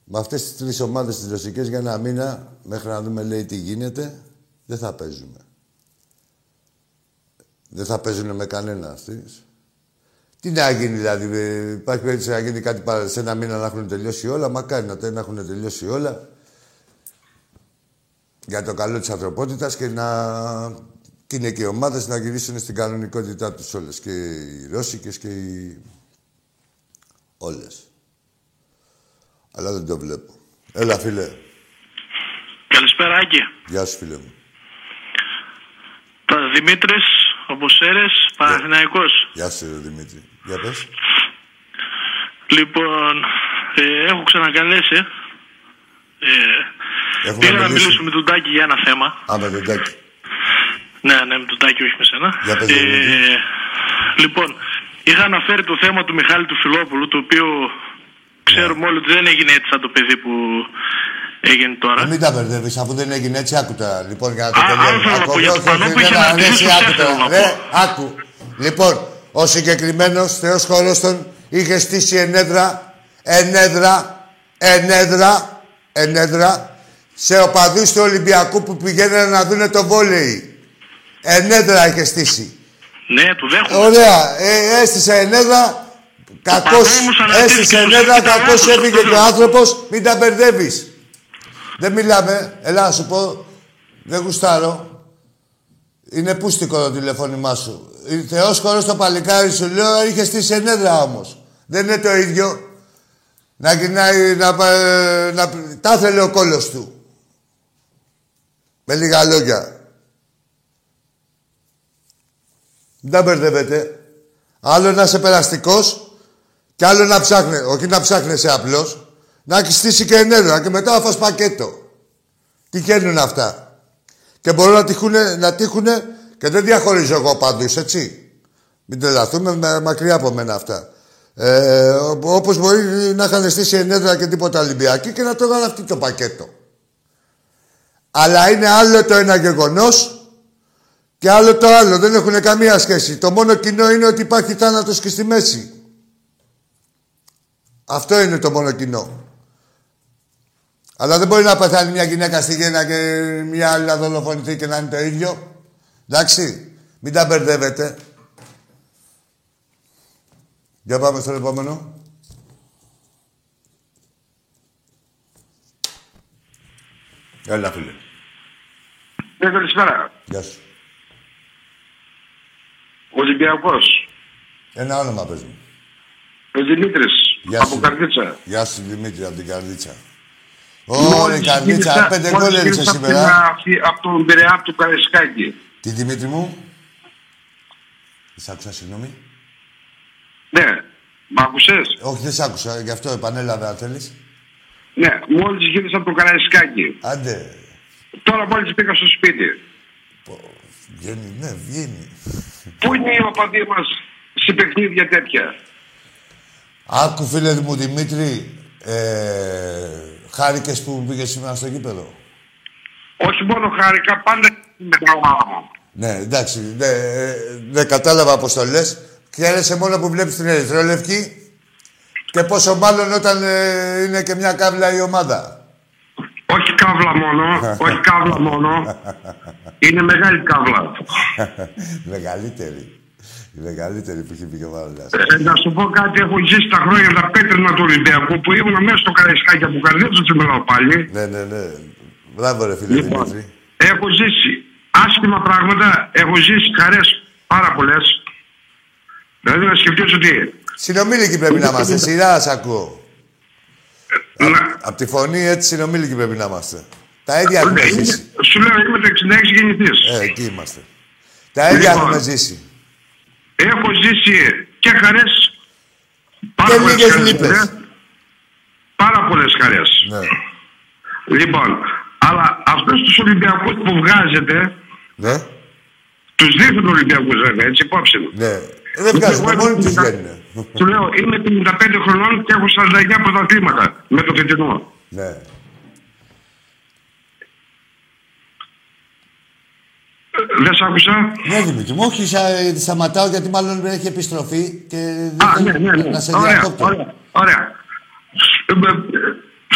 Με αυτές τις τρεις ομάδες τις ρωσικές για ένα μήνα, μέχρι να δούμε λέει τι γίνεται, δεν θα παίζουμε. Δεν θα παίζουν με κανένα αυτής. Τι να γίνει δηλαδή, υπάρχει περίπτωση να γίνει κάτι σε ένα μήνα να έχουν τελειώσει όλα. Μακάρι να δεν έχουν τελειώσει όλα. Για το καλό της ανθρωπότητας και να και είναι και οι ομάδες να γυρίσουν στην κανονικότητά τους όλες. Και οι Ρώσικες και οι... όλες. Αλλά δεν το βλέπω. Έλα, φίλε. Καλησπέρα, Άκη. Γεια σου, φίλε μου. Δημήτρης, ο Μποσέρες, Παναθηναϊκός. Γεια σου, Δημήτρη. Για πες. Λοιπόν, ε, έχω ξανακαλέσει. Ε, Έχουμε να μιλήσουμε με τον Τάκη για ένα θέμα. Α, με τον Τάκη. Ναι, ναι, με τον Τάκη, όχι με σένα. ε, λοιπόν, είχα αναφέρει το θέμα του Μιχάλη του Φιλόπουλου, το οποίο ξέρουμε όλοι ότι δεν έγινε έτσι σαν το παιδί που έγινε τώρα. Ε, μην τα μπερδεύεις, αφού δεν έγινε έτσι, άκου τώρα. Λοιπόν, για να το τελειώσουμε. Άκου, άκου. Λοιπόν, ο συγκεκριμένος Θεός Χωρόστον είχε στήσει ενέδρα, ενέδρα, ενέδρα, ενέδρα σε οπαδούς του Ολυμπιακού που πηγαίνανε να δουν το βόλεϊ. Ενέδρα είχε στήσει. Ναι, του δέχομαι. Ωραία. Ε, έστησε ενέδρα. Κακώ έστησε ενέδρα, κακώ έφυγε και ο άνθρωπος. Μην τα μπερδεύεις. Δεν μιλάμε. Έλα να σου πω. Δεν γουστάρω. Είναι πούστικο το τηλεφώνημά σου. Θεός χωρίς το παλικάρι σου λέω είχε στήσει ενέδρα όμως. Δεν είναι το ίδιο. Να γυρνάει, να, να, να, τα θέλει ο κόλος του. Με λίγα λόγια. Δεν τα μπερδεύετε. Άλλο να είσαι περαστικός και άλλο να ψάχνει. Όχι να ψάχνεσαι απλώς. Να έχεις στήσει και ενέδρα και μετά να φας πακέτο. Τυχαίνουν αυτά. Και μπορούν να τύχουν, να τύχουνε και δεν διαχωρίζω εγώ πάντως, έτσι. Μην τρελαθούμε, μακριά από μένα αυτά. Ε, όπως μπορεί να είχαν στήσει ενέδρα και τίποτα Ολυμπιακή και να το αυτή το πακέτο. Αλλά είναι άλλο το ένα γεγονός και άλλο το άλλο. Δεν έχουν καμία σχέση. Το μόνο κοινό είναι ότι υπάρχει θάνατος και στη μέση. Αυτό είναι το μόνο κοινό. Αλλά δεν μπορεί να πεθάνει μια γυναίκα στη γέννα και μια άλλη να δολοφονηθεί και να είναι το ίδιο. Εντάξει, μην τα μπερδεύετε. Για πάμε στο επόμενο. Έλα, φίλε. Ναι, καλησπέρα. Γεια σου. Ολυμπιακός. Ένα όνομα, πες μου. Ο Δημήτρης. Γεια από Καρδίτσα. Γεια σου, Δημήτρη, από την Καρδίτσα. Ωρε, Καρδίτσα, πέντε γκολ έριξες σήμερα. Από τον Πειραιά του Καρεσκάκη. Τι, Δημήτρη μου; Σ' άκουσα, συγγνώμη. Ναι. Μ' άκουσες; Όχι, δεν σ' άκουσα. Γι' αυτό επανέλαβε, αν θέλεις. Ναι, μόλις γύρισα από το Καραϊσκάκι. Άντε. Τώρα μόλις πήγα στο σπίτι. Βγαίνει, ναι, βγαίνει. Πού είναι οι οπαδοί μας σε παιχνίδια τέτοια; Άκου, φίλε μου, Δημήτρη, ε, χάρηκες που πήγες σήμερα στο γήπεδο; Όχι μόνο χάρηκα, πάντα με τα μου. Ναι, εντάξει, δεν δε κατάλαβα πώς το λες. Χαίρεσαι μόνο που βλέπεις την Ερυθρόλευκη και πόσο μάλλον όταν ε, είναι και μια κάβλα η ομάδα. Όχι κάβλα μόνο, όχι κάβλα μόνο. Είναι μεγάλη κάβλα. μεγαλύτερη. Η μεγαλύτερη που έχει πει και ο ε, Να σου πω κάτι, έχω ζήσει τα χρόνια τα πέτρινα του Ολυμπιακού που ήμουν μέσα στο Καραϊσκάκι από καρδίτσα του μιλάω πάλι. Ναι, ναι, ναι. Μπράβο, ρε φίλε λοιπόν, Δημήτρη. Έχω ζήσει άσχημα πράγματα, έχω ζήσει χαρές πάρα πολλές. Δηλαδή να σκεφτείς ότι. Συνομήλικοι πρέπει να είμαστε. Σειρά, σα ακούω. Ε, Απ' τη φωνή έτσι συνομήλικοι πρέπει να είμαστε. Τα ίδια έχουμε ζήσει. Σου λέω είμαι το 66 γεννηθής. Ε, εκεί είμαστε. Τα ίδια λοιπόν, έχουμε ζήσει. Έχω ζήσει και χαρές. Και λίγες λύπες. Πάρα πολλές χαρές. Ναι. Λοιπόν, αλλά αυτού τους Ολυμπιακούς που βγάζετε. Ναι. Τους δείχνουν Ολυμπιακούς βέβαια, έτσι υπόψη μου. Ναι. Ε, δεν βγάζουν, μόνοι τους βγαίνουν. Του λέω, είμαι 55 χρονών και έχω 49 πρωταθλήματα με το φετινό. Ναι. Δεν σ' άκουσα. Ναι, Δημήτρη μου, όχι, σταματάω γιατί μάλλον έχει επιστροφή και δεν Α, ναι, ναι, ναι. να σε διακόπτω. Ωραία, ωραία. Ε, ε,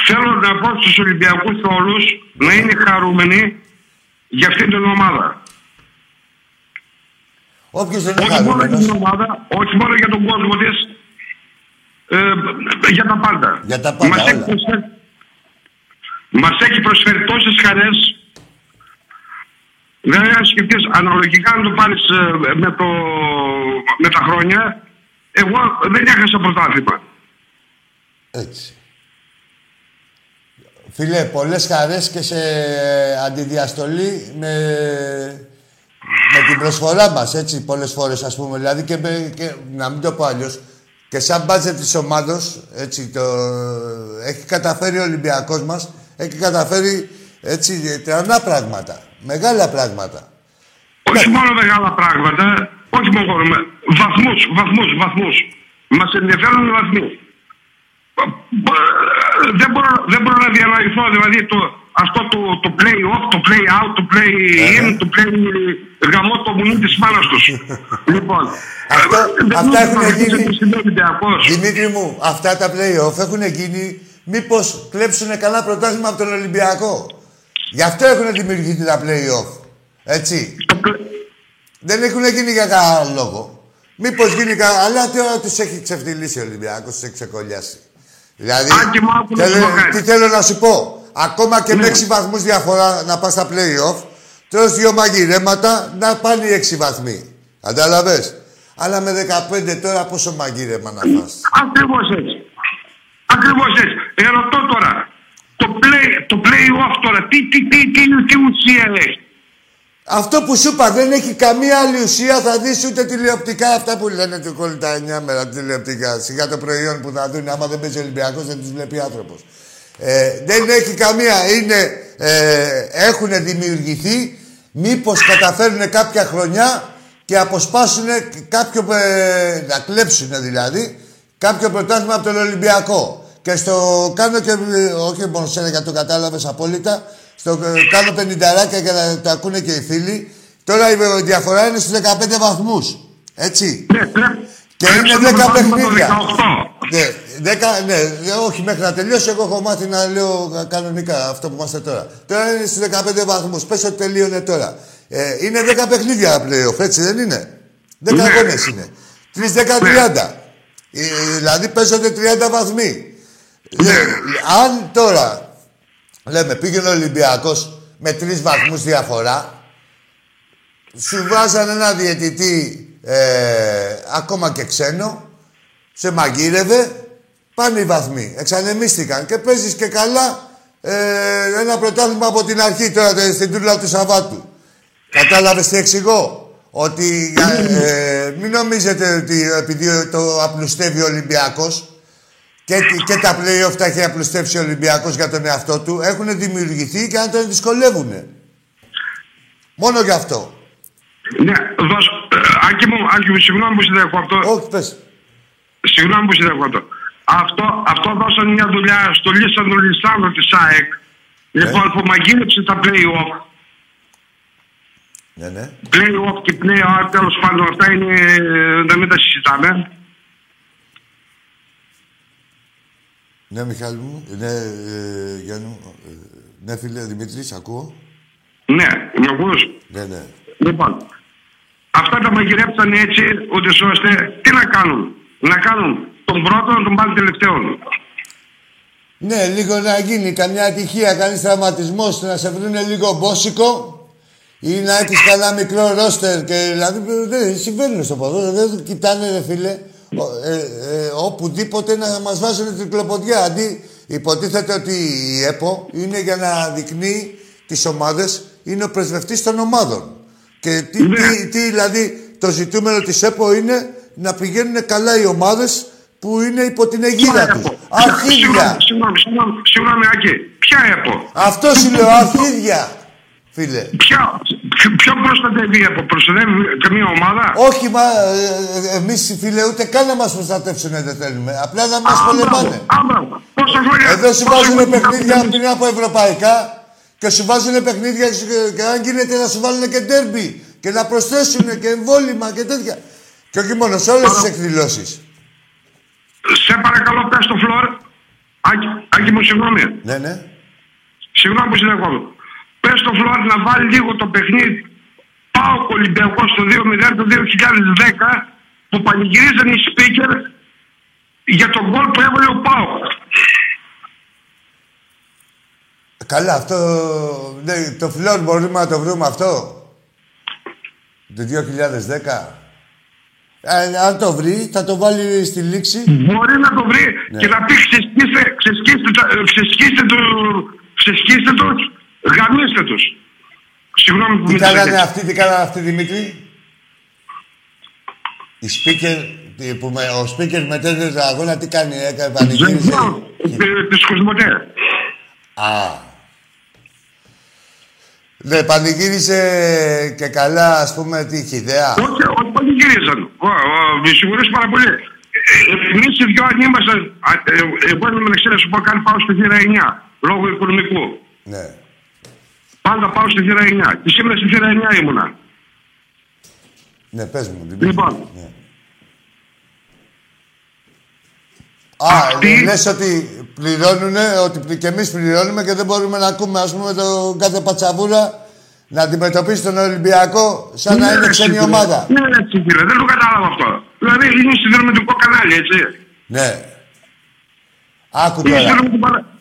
θέλω να πω στους Ολυμπιακούς όλους να είναι χαρούμενοι για αυτήν την ομάδα. Όποιος δεν είναι όχι μόνο για την ομάδα, όχι μόνο για τον κόσμο της, ε, για τα πάντα. Για τα πάντα, μας, έχει προσφέρει, μας έχει προσφέρει τόσες χαρές Δηλαδή, αν σκεφτείς αναλογικά, να το πάρεις ε, με, με τα χρόνια, εγώ δεν έχασα πρωτάθλημα. Έτσι. Φίλε, πολλές χαρές και σε αντιδιαστολή με, με την προσφορά μας, έτσι, πολλές φορές, ας πούμε. Δηλαδή, και, και να μην το πω αλλιώς, και σαν μπάτζετ της ομάδος, έτσι, το, έχει καταφέρει ο Ολυμπιακός μας, έχει καταφέρει, έτσι, τρανά πράγματα. Μεγάλα πράγματα. όχι μόνο μεγάλα πράγματα, όχι μόνο βαθμούς, βαθμούς, βαθμούς. Μας ενδιαφέρουν οι βαθμοί. Δεν μπορώ, δεν μπορώ να διανοηθώ, δηλαδή το, αυτό το, το play off, το play out, το play in, το play γαμό το μουνί της μάνας τους. λοιπόν, αυτό, αυτά έχουν γίνει, Δημήτρη μου, αυτά τα play off έχουν γίνει μήπως κλέψουν κανένα πρωτάθλημα από τον Ολυμπιακό; Γι' αυτό έχουν δημιουργηθεί τα play-off. Έτσι. Δεν έχουν γίνει για κανένα λόγο. Μήπως γίνει κανένα. Αλλά τώρα τους έχει ξεφτυλίσει ο Ολυμπιακός, τους έχει ξεκολλιάσει. Δηλαδή, τι θέλω να σου πω. Ακόμα και με 6 ναι. βαθμούς διαφορά να πας στα play-off, τώρα δύο μαγειρέματα να πάνε οι 6 βαθμοί. Κατάλαβες; Αλλά με 15 τώρα πόσο μαγείρεμα να φας. Ακριβώς έτσι. Ακριβώς έτσι. Ερωτώ τώρα, το play, το play off τώρα, τι, τι, τι, τι, τι ουσία έχει; Αυτό που σου είπα δεν έχει καμία άλλη ουσία. Θα δεις ούτε τηλεοπτικά αυτά που λένε του κόλλη τα 9 μέρα τηλεοπτικά. Σιγά το προϊόν που θα δουν. Άμα δεν παίζει Ολυμπιακός, δεν τους βλέπει άνθρωπος. Ε, δεν έχει καμία. Είναι, ε, έχουν δημιουργηθεί. Μήπως καταφέρουν κάποια χρονιά και αποσπάσουν κάποιο. Ε, να κλέψουν δηλαδή κάποιο πρωτάθλημα από τον Ολυμπιακό. Και στο κάνω και, όχι μόνο σένα γιατί το κατάλαβες απόλυτα, στο ε, κάνω πενινταράκια για να το ακούνε και οι φίλοι. Τώρα η διαφορά είναι στους 15 βαθμούς. Έτσι. Ναι, ναι. Και είναι 10 παιχνίδια. Ναι, 10, ναι, όχι μέχρι να τελειώσει. Εγώ έχω μάθει να λέω κανονικά αυτό που είμαστε τώρα. Τώρα είναι στους 15 βαθμούς. Πες ότι τελείωνε τώρα. Ε, είναι 10 παιχνίδια playoff, έτσι δεν είναι; 10 ναι. αγώνες είναι. 3-10-30. Ε, δηλαδή παίζονται 30 βαθμοί. Ναι. αν τώρα λέμε πήγαινε ο Ολυμπιακός με τρεις βαθμούς διαφορά, σου βάζαν ένα διαιτητή ε, ακόμα και ξένο, σε μαγείρευε, πάνε οι βαθμοί. Εξανεμίστηκαν και παίζεις και καλά ε, ένα πρωτάθλημα από την αρχή τώρα στην τούρλα του Σαββάτου. Κατάλαβες τι εξηγώ; Ότι ε, μην νομίζετε ότι επειδή το απλουστεύει ο Ολυμπιακός και, και τα play-off τα έχει απλουστεύσει ο Ολυμπιακός για τον εαυτό του. Έχουν δημιουργηθεί και αν τον δυσκολεύουν. Μόνο γι' αυτό. Ναι, δώσ, ε, Άκη μου, Άκη μου, συγγνώμη που συνδέχω αυτό. Όχι, πες. Συγγνώμη που συνδέχω αυτό. Αυτό, αυτό δώσαν μια δουλειά στο Λίσανδρο Λισάνδρο της ΑΕΚ. Ναι. Λοιπόν, που μαγείρεψε τα play-off. Ναι, ναι. Play-off και play-out, τέλος πάντων, αυτά είναι, να μην τα συζητάμε. Ναι, Μιχάλη μου. Ναι, ε, Γιάννου. Ε, ναι, φίλε Δημήτρης, ακούω. Ναι, με ακούς. Ναι, ναι. Λοιπόν, αυτά τα μαγειρέψαν έτσι, ότι ώστε τι να κάνουν; Να κάνουν τον πρώτο να τον πάλι τελευταίο. Ναι, λίγο να γίνει καμιά ατυχία, κανείς τραυματισμός, να σε βρουν λίγο μπόσικο ή να έχεις κανένα μικρό ρόστερ. Και, δηλαδή δεν συμβαίνουν στο ποδόσφαιρο. Δεν κοιτάνε, ρε φίλε, ε, ε, οπουδήποτε να μας βάζουν την κλοποδιά. Αντί υποτίθεται ότι η ΕΠΟ είναι για να δεικνύει τις ομάδες, είναι ο πρεσβευτής των ομάδων. Και τι, ναι. τι, τι, δηλαδή το ζητούμενο της ΕΠΟ είναι να πηγαίνουν καλά οι ομάδες που είναι υπό την αιγίδα τους. Αρχίδια. Συγγνώμη, συγγνώμη, Άκη. Ποια ΕΠΟ; Αυτός σου λέω, αρχίδια. Φίλε. Ποια, ποιο προστατεύει από προστατεύει καμία ομάδα; Όχι, μα ε, ε εμείς φίλε ούτε καν να μας προστατεύσουν δεν θέλουμε. Απλά να μας πολεμάνε. Εδώ σου βάζουν παιχνίδια πριν από ευρωπαϊκά και σου βάζουν παιχνίδια και αν γίνεται να σου βάλουν και ντέρμπι και να προσθέσουν και εμβόλυμα και τέτοια. Και όχι μόνο σε όλες τις εκδηλώσεις. Σε παρακαλώ, πες το φλόρ. Άκη, Άκη μου, συγγνώμη. Ναι, ναι. Συγγνώμη που συνεχόμαι. Πες στο Φλόρ να βάλει λίγο το παιχνίδι. Πάω Ολυμπιακός στο 2-0 το 2010 που πανηγυρίζαν οι speaker για τον γκολ που έβαλε ο Πάο. Καλά, αυτό. Ναι, το φλόρ μπορούμε να το βρούμε αυτό. Το 2010. Ε, αν το βρει, θα το βάλει στη λήξη. Μπορεί να το βρει ναι. και να πει ξεσκίστε, ξεσκίστε, ξεσκίστε, το, ξεσκίστε το Γαμίστε τους. Συγγνώμη που τι κάνανε αυτοί, τι κάνανε αυτοί, Δημήτρη; Η speaker, που με, ο speaker μετέδωσε τον αγώνα, τι κάνει, έκανε πανηγύρισε. Της Κοσμοτέ. Α. Ναι, πανηγύρισε και καλά, ας πούμε, τι είχε ιδέα; Όχι, όχι πανηγύριζαν. Με συγχωρείς πάρα πολύ. Ε, Εμείς οι δυο αν ήμασταν. Ε, εγώ είμαι με σου πω καν πάω στη θύρα 9 λόγω οικονομικού. Ναι. Πάντα πάω στη θύρα 9. Και σήμερα στη θύρα 9 ήμουνα. Ναι, πες μου. Λοιπόν. Ναι. Α, Αυτή... λες ότι πληρώνουν, ότι και εμείς πληρώνουμε και δεν μπορούμε να ακούμε, ας πούμε, τον κάθε πατσαβούρα να αντιμετωπίσει τον Ολυμπιακό σαν να ναι, είναι ξένη ομάδα. Ναι, έτσι, κύριε, δεν το κατάλαβα αυτό. Δηλαδή είναι συνδρομητικό κανάλι, έτσι. Ναι. Άκου τώρα.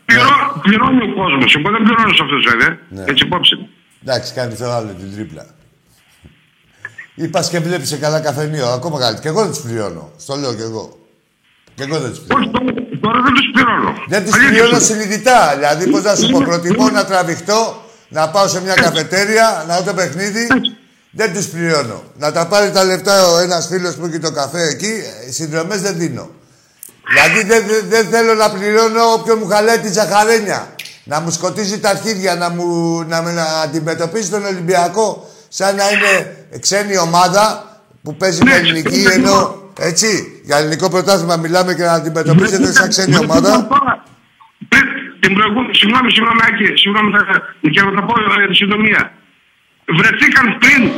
Πληρώνει ο κόσμος. Εγώ δεν πληρώνω σε αυτό, βέβαια. Ναι. Έτσι υπόψη. Εντάξει, κάνεις το άλλο την τρίπλα. Είπας και βλέπεις σε καλά καφενείο, ακόμα καλύτερα. Και εγώ δεν τους πληρώνω. Στο λέω κι εγώ. Και εγώ δεν τους πληρώνω. τώρα δεν τους πληρώνω. Δεν τους πληρώνω συνειδητά. Δηλαδή, πώς να σου πω, προτιμώ να τραβηχτώ, να πάω σε μια καφετέρια, να δω το παιχνίδι. Δεν τους πληρώνω. Να τα πάρει τα λεφτά ο ένας φίλος που έχει το καφέ εκεί, συνδρομές δεν δίνω. Δηλαδή δεν δε, θέλω να πληρώνω όποιον μου χαλάει τη ζαχαρένια. Να μου σκοτίζει τα αρχίδια, να μου να, να αντιμετωπίσει τον Ολυμπιακό σαν να είναι ξένη ομάδα που παίζει με ελληνική ενώ έτσι, για ελληνικό πρωτάθλημα μιλάμε και να αντιμετωπίζετε σαν ξένη ομάδα. Την προηγούμενη, συγγνώμη, συγγνώμη, Άκη, συγγνώμη, και να τα πω ε, συντομία. Βρεθήκαν πριν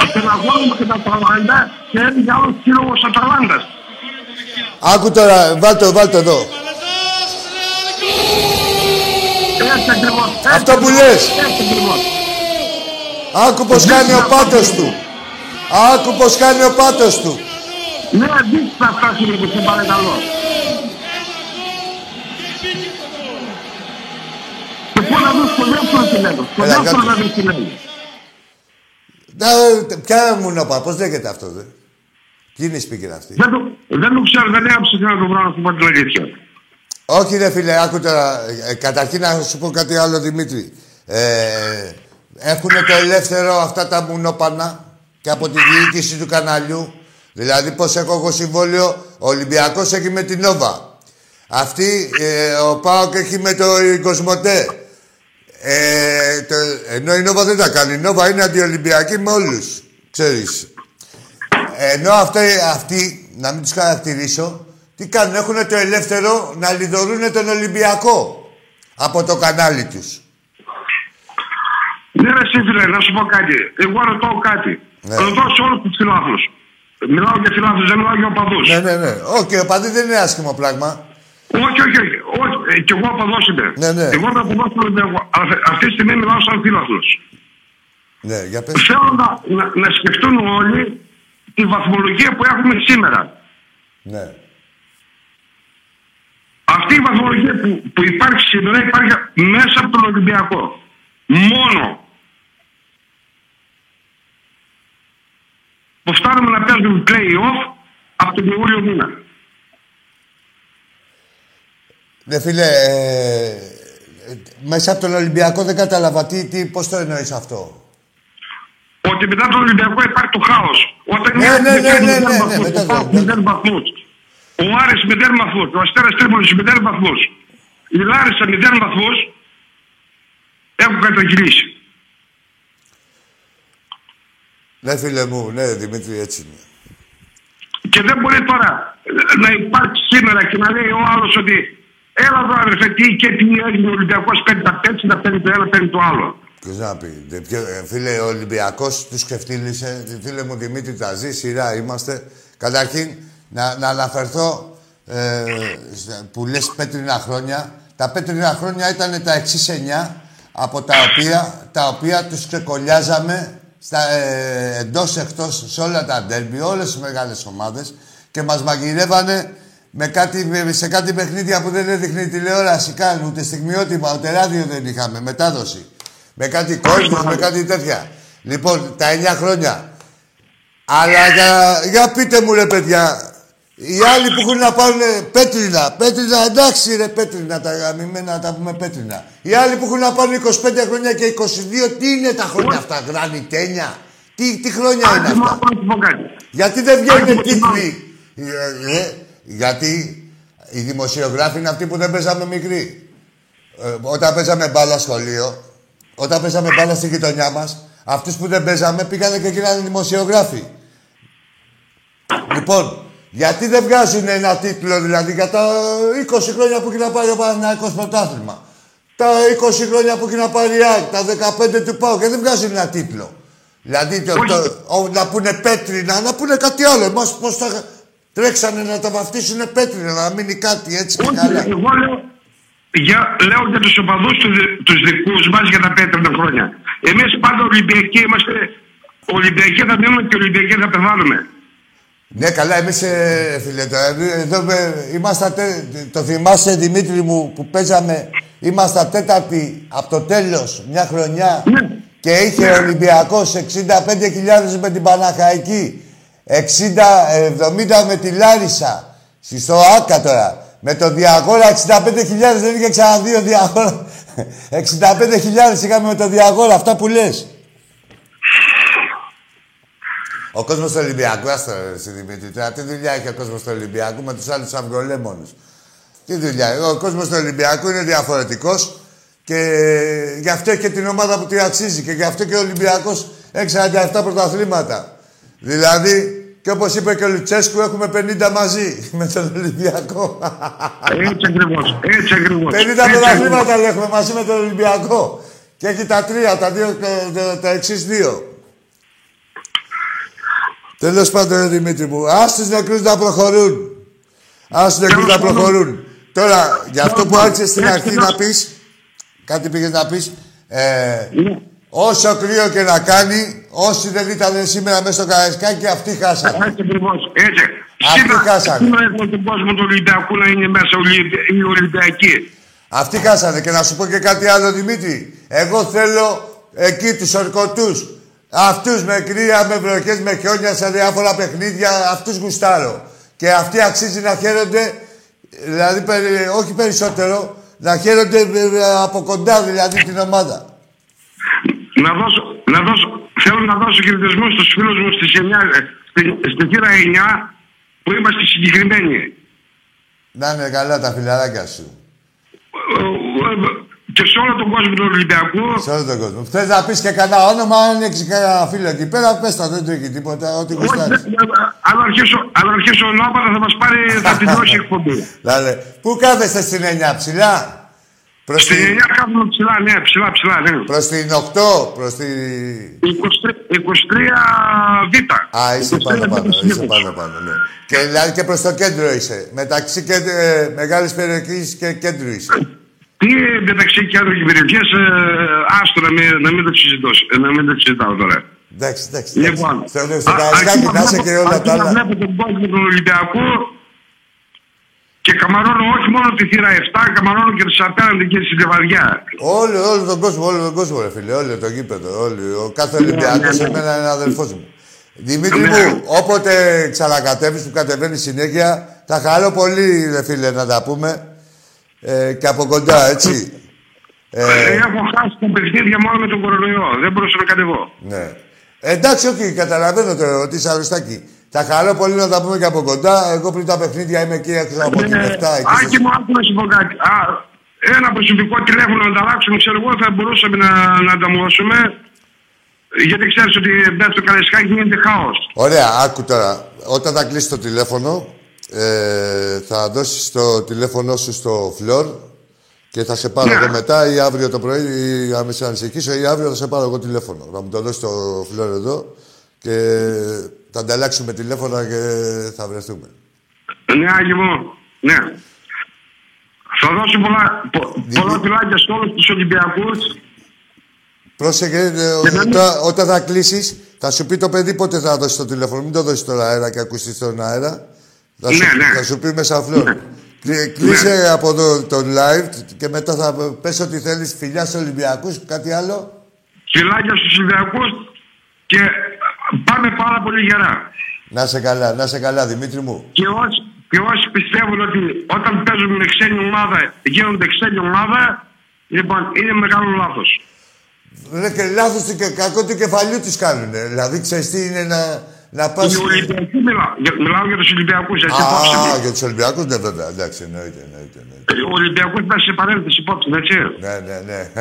από τον αγώνα και τα Αταλάντα και έλεγε άλλο σύλλογος Αταλάντας. Άκου τώρα, βάλτε βάλτε εδώ. Αυτό που λες. Άκου πως κάνει ο πάτος του. Άκου πως κάνει ο πάτος του. Ναι, δείξτε θα φτάσει λίγο, σε παρακαλώ. Και πού να δεις το δεύτερο τι λέγω. Το δεύτερο να δεις τι λέγω. Ποια μου να πάω, πώς λέγεται αυτό, δε; Τι είναι η speaker αυτή. Δεν το, δεν το ξέρω, δεν έψαξα να το βρω να σου πω την αλήθεια. Όχι ρε φίλε, άκου τώρα. Ε, καταρχήν να σου πω κάτι άλλο Δημήτρη. Ε, έχουν το ελεύθερο αυτά τα μουνόπανα και από τη διοίκηση του καναλιού. Δηλαδή πώς έχω εγώ συμβόλαιο, ο Ολυμπιακός έχει με την Νόβα. Αυτή, ε, ο Πάοκ έχει με το Κοσμοτέ. Ε, το, ενώ η Νόβα δεν τα κάνει. Η Νόβα είναι αντιολυμπιακή με όλους. Ξέρεις. Ενώ αυτοί, αυτοί, να μην τους χαρακτηρίσω, τι κάνουν, έχουν το ελεύθερο να λιδωρούν τον Ολυμπιακό από το κανάλι τους. Ναι, ρε σύμφιλε, να σου πω κάτι. Εγώ ρωτώ κάτι. Ναι. Ρωτώ σε όλους τους φιλάθλους. Μιλάω για φιλάθλους, δεν μιλάω για οπαδούς. Ναι, ναι, ναι. Όχι, ο οπαδί δεν είναι άσχημο πράγμα. Όχι, όχι, όχι. όχι. Ε, και εγώ οπαδός είμαι. Ναι, ναι. Εγώ είμαι οπαδός είμαι. Αυτή τη στιγμή μιλάω σαν φιλάθλος. Ναι, για πες. Θέλω να, να, να σκεφτούν όλοι τη βαθμολογία που έχουμε σήμερα. Ναι. Αυτή η βαθμολογία που, που υπάρχει σήμερα υπάρχει μέσα από τον Ολυμπιακό. Μόνο. Που φτάνουμε να παίζουμε play-off από τον Ιούλιο μήνα. Ναι, φίλε, ε, μέσα από τον Ολυμπιακό δεν κατάλαβα τι, τι, πώς το εννοείς αυτό; Ότι μετά τον Ολυμπιακό υπάρχει το χάος. Όταν ναι, ναι, ναι, ναι, ναι, ναι, ναι, βαθμούς. Ο Άρης με τέρμα βαθμούς. Ο Αστέρας Τρίπολης με τέρμα βαθμούς. Η Λάρισα με τέρμα βαθμούς έχουν καταγγελίσει. Ναι, φίλε μου, ναι, Δημήτρη, έτσι είναι. Και δεν μπορεί τώρα να υπάρξει σήμερα και να λέει ο άλλος ότι έλα εδώ αδερφέ, τι και τι έγινε ο Ολυμπιακός παίρνει τα πέτση, να παίρνει το ένα, παίρνει το άλλο. Ποιος να πει. Ε, φίλε, ο Ολυμπιακός τους σκεφτήλησε. Φίλε μου Δημήτρη, τα ζει, σειρά είμαστε. Καταρχήν, να, να αναφερθώ ε, που λες πέτρινα χρόνια. Τα πέτρινα χρόνια ήταν τα εξής εννιά από τα οποία, τα οποία τους ξεκολλιάζαμε στα, ε, εντός εκτός σε όλα τα ντέρμπι, όλες τις μεγάλες ομάδες και μας μαγειρεύανε με κάτι, σε κάτι παιχνίδια που δεν έδειχνε η τηλεόραση καν, ούτε στιγμιότυπα, ούτε ράδιο δεν είχαμε, μετάδοση. Με κάτι κόσμο, με κάτι τέτοια. Λοιπόν, τα εννιά χρόνια. Αλλά για, για πείτε μου ρε παιδιά, οι άλλοι που έχουν να πάρουν πέτρινα, πέτρινα, εντάξει ρε πέτρινα, τα γαμημένα τα πούμε πέτρινα. Οι άλλοι που έχουν να πάρουν 25 χρόνια και 22, τι είναι τα χρόνια αυτά, γρανιτένια. Τι, τι χρόνια είναι αυτά; Γιατί δεν βγαίνουν τίτλοι. Ε, ε, γιατί οι δημοσιογράφοι είναι αυτοί που δεν παίζαμε μικροί. Ε, όταν παίζαμε μπάλα σχολείο, όταν παίζαμε μπάλα στη γειτονιά μας, αυτούς που δεν παίζαμε πήγανε και γίνανε δημοσιογράφοι. Λοιπόν, γιατί δεν βγάζουν ένα τίτλο δηλαδή για τα 20 χρόνια που έχει να πάρει ο Παναγιώτο πρωτάθλημα. Τα 20 χρόνια που έχει να πάρει η ΑΕΚ, τα 15 του Πάου και δεν βγάζουν ένα τίτλο. Δηλαδή το, το, να πούνε πέτρινα, να πούνε κάτι άλλο. Εμάς πώς θα τρέξανε να τα βαφτίσουν πέτρινα, να μείνει κάτι έτσι και καλά. Εγώ λέω, για, λέω για τους οπαδούς τους δικούς μας για τα πέτρινα χρόνια. Εμείς πάντα Ολυμπιακοί είμαστε. Ολυμπιακοί θα μείνουμε και Ολυμπιακοί θα πεθάνουμε. Ναι, καλά, εμείς ε, φίλε, εδώ είμαστε, το θυμάσαι Δημήτρη μου που παίζαμε, είμαστε τέταρτη από το τέλος μια χρονιά ναι. και είχε ο Ολυμπιακός 65.000 με την Παναχαϊκή, 60-70 με τη Λάρισα, στο Άκα τώρα. Με το Διαγόρα 65.000 δεν είχε ξαναδεί ο Διαγόρα. 65.000 είχαμε με το Διαγόρα, αυτά που λες. Ο κόσμος του Ολυμπιακού, άστο ρε Δημήτρη, τώρα τι δουλειά έχει ο κόσμος του Ολυμπιακού με τους άλλους αυγολέμονους. Τι δουλειά. Ο κόσμος του Ολυμπιακού είναι διαφορετικός και γι' αυτό έχει και την ομάδα που του αξίζει και γι' αυτό και ο Ολυμπιακός έχει 47 πρωταθλήματα. Δηλαδή, και όπως είπε και ο Λουτσέσκου, έχουμε 50 μαζί με τον Ολυμπιακό. Έτσι ακριβώς. Έτσι ακριβώς. 50 πρωταθλήματα έχουμε μαζί με τον Ολυμπιακό. Και έχει τα τρία, τα, δύο, τα, τα εξής δύο. Τέλος πάντων, Δημήτρη μου, ας τους νεκρούς να προχωρούν. Α τους νεκρούς να προχωρούν. Τώρα, για αυτό που άρχισες στην αρχή να πεις, κάτι πήγες να πεις. Ε, όσο κρύο και να κάνει, όσοι δεν ήταν σήμερα μέσα στο Καραϊσκάκι, αυτοί χάσανε. Έτσι ακριβώς. Έτσι. Αυτοί χάσανε. Σήμερα έχουμε τον κόσμο του Ολυμπιακού να είναι μέσα οι Ολυμπιακοί. Αυτοί χάσανε. Και να σου πω και κάτι άλλο, Δημήτρη. Εγώ θέλω εκεί τους ορκωτούς Αυτούς με κρύα, με βροχές, με χιόνια σε διάφορα παιχνίδια, αυτούς γουστάρω. Και αυτοί αξίζει να χαίρονται, δηλαδή όχι περισσότερο, να χαίρονται ε, ε, από κοντά δηλαδή την ομάδα. Να δώσω, να δώσω, θέλω να δώσω χαιρετισμό στους φίλους μου στη, στη, στη θύρα 9 που είμαστε συγκεκριμένοι. Να είναι καλά τα φιλαράκια σου. Ε, και σε όλο τον κόσμο του Ολυμπιακού. Σε όλο τον κόσμο. Θες να πεις και κανένα όνομα, αν έχει κανένα φίλο εκεί πέρα, πες τα, δεν το έχει τίποτα. Ό,τι γουστάρεις. Αν αρχίσω, αν αρχίσω ονόματα θα μας πάρει, θα την δώσει εκπομπή. Λάλε, πού κάθεστε στην 9 ψηλά; Προς στην την... 9 κάθομαι ψηλά, ναι, ψηλά, ψηλά, ναι. Προς την 8, προς την... 23, Β. Α, είσαι πάνω πάνω, είσαι πάνω πάνω, ναι. Και δηλαδή και προς το κέντρο είσαι. Μεταξύ κέντρο, ε, μεγάλης περιοχής και κέντρου είσαι. Τι μεταξύ και άλλων περιοχέ, ε, άστο να μην, να μην το συζητώ, ε, να μην το συζητάω τώρα. Εντάξει, εντάξει. Λοιπόν, στο Καραϊσκάκι να είσαι και όλα τα άλλα. Να βλέπω τον κόσμο του Ολυμπιακού και καμαρώνω όχι μόνο τη θύρα 7, καμαρώνω και τι απέναντι και τη λεβαδιά. Όλο, όλο τον κόσμο, όλο τον κόσμο, ρε φίλε, όλο το γήπεδο. Όλο, ο κάθε ναι, Ολυμπιακό ναι, ναι. εμένα είναι αδελφός μου. Δημήτρη μου, όποτε ξανακατέβει που κατεβαίνει συνέχεια, θα χαρώ πολύ, ρε φίλε, να τα πούμε. Ε, και από κοντά, έτσι. Ε, ε, έχω χάσει τα παιχνίδια μόνο με τον κορονοϊό. Δεν μπορούσα να κατεβώ. Ναι. Εντάξει, όχι, καταλαβαίνω το ότι είσαι αρρωστάκι. Θα χαρώ πολύ να τα πούμε και από κοντά. Εγώ πριν τα παιχνίδια είμαι εκεί έξω από την 7. Άκη μου, άκου να σου πω κάτι. Α, ένα προσωπικό τηλέφωνο να ανταλλάξουμε, ξέρω εγώ, θα μπορούσαμε να, να ανταμώσουμε. Γιατί ξέρεις ότι μέσα στο καλεσκάκι γίνεται χάος. Ωραία, άκου τώρα. Όταν θα κλείσει το τηλέφωνο, ε, θα δώσεις το τηλέφωνό σου στο φλόρ και θα σε πάρω εγώ μετά ή αύριο το πρωί ή αν με ανησυχήσω ή αύριο θα σε πάρω εγώ τηλέφωνο. Να μου το δώσεις το φλόρ εδώ και θα ανταλλάξουμε τηλέφωνα και θα βρεθούμε. Ναι, Άγιο μου. Ναι. Θα δώσω πολλά, πο, πολλά φυλάκια σε όλους τους Ολυμπιακούς. Πρόσεχε, ε, όταν, όταν θα κλείσεις, θα σου πει το παιδί πότε θα δώσει το τηλέφωνο. Μην το δώσεις τώρα αέρα και ακούσει τον αέρα. Θα, ναι, σου, ναι. θα σου πει μέσα φλόρ. Ναι. Κλείσε ναι. από το, το live και μετά θα πες ότι θέλεις φιλιά στους Ολυμπιακούς, κάτι άλλο. Φιλάκια στους Ολυμπιακούς και πάμε πάρα πολύ γερά. Να σε καλά, να σε καλά Δημήτρη μου. Και όσοι, και όσοι πιστεύουν ότι όταν παίζουμε με ξένη ομάδα γίνονται ξένη ομάδα, λοιπόν είναι μεγάλο λάθος. Ναι και λάθος και κακό του κεφαλιού τους κάνουν. Δηλαδή ξέρεις τι είναι να να πας... Μιλάω για τους Ολυμπιακούς, έτσι Α, για τους Ολυμπιακούς, ναι βέβαια, εντάξει, εννοείται, εννοείται. εννοείται. Ο Ολυμπιακός ήταν σε παρένθεση υπόψη, έτσι. Ναι, ναι, ναι.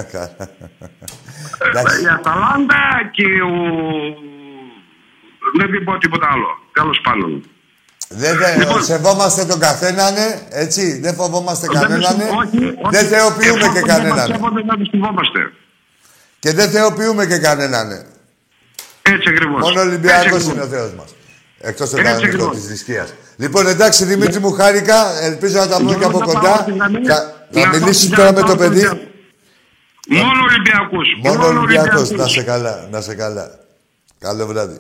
Η Αταλάντα και ο... Δεν πω τίποτα άλλο, τέλος πάντων. Δεν λοιπόν, σεβόμαστε τον καθέναν, έτσι. Δεν φοβόμαστε κανέναν. Δεν θεοποιούμε και κανέναν. Δεν Και δεν θεοποιούμε και κανέναν. Έτσι ακριβώς. Μόνο ο Ολυμπιακός είναι ο Θεός μας. Εκτός του κανονικού της θρησκεία. Λοιπόν, εντάξει, Δημήτρη μου, χάρηκα. Ελπίζω να τα πούμε και από κοντά. Θα, μιλήσεις τώρα με το παιδί. Μόνο Ολυμπιακούς. Μόνο Ολυμπιακός. Να σε καλά, να σε καλά. Καλό βράδυ.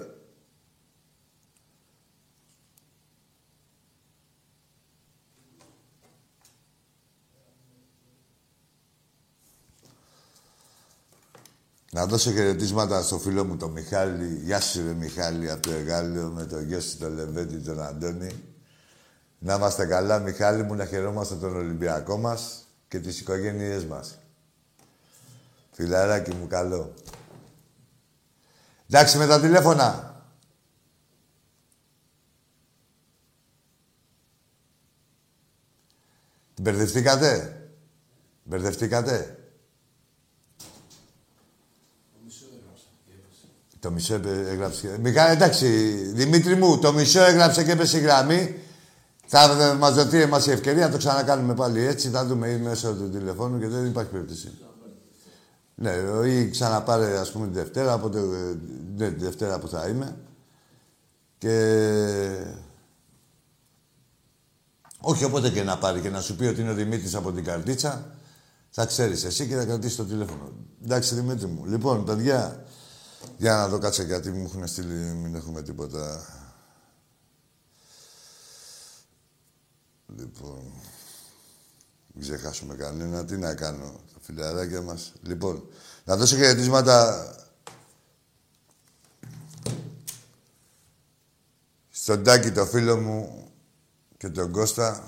Να δώσω χαιρετίσματα στο φίλο μου τον Μιχάλη. Γεια σου ρε Μιχάλη από το Εγάλιο με τον γιο σου τον Λεβέντη τον Αντώνη. Να είμαστε καλά Μιχάλη μου, να χαιρόμαστε τον Ολυμπιακό μας και τις οικογένειές μας. Φιλαράκι μου καλό. Εντάξει με τα τηλέφωνα. Μπερδευτήκατε; Μπερδευτήκατε; Το μισό έγραψε. Μιχάλη, εντάξει, Δημήτρη μου, το μισό έγραψε και έπεσε η γραμμή. Θα μας δοθεί εμάς η ευκαιρία να το ξανακάνουμε πάλι έτσι. Θα δούμε μέσω του τηλεφώνου και δεν υπάρχει περίπτωση. Ναι, ή ξαναπάρε ας πούμε τη Δευτέρα, οπότε, ναι, τη Δευτέρα που θα είμαι. Και... Όχι όποτε και να πάρει και να σου πει ότι είναι ο Δημήτρης από την καρτίτσα, θα ξέρεις εσύ και θα κρατήσει το τηλέφωνο. Εντάξει, Δημήτρη μου. Λοιπόν, παιδιά, για να δω κάτσε γιατί μου έχουν στείλει, μην έχουμε τίποτα. Λοιπόν, μην ξεχάσουμε κανένα. Τι να κάνω, τα φιλαράκια μας. Λοιπόν, να δώσω χαιρετίσματα στον Τάκη, το φίλο μου, και τον Κώστα,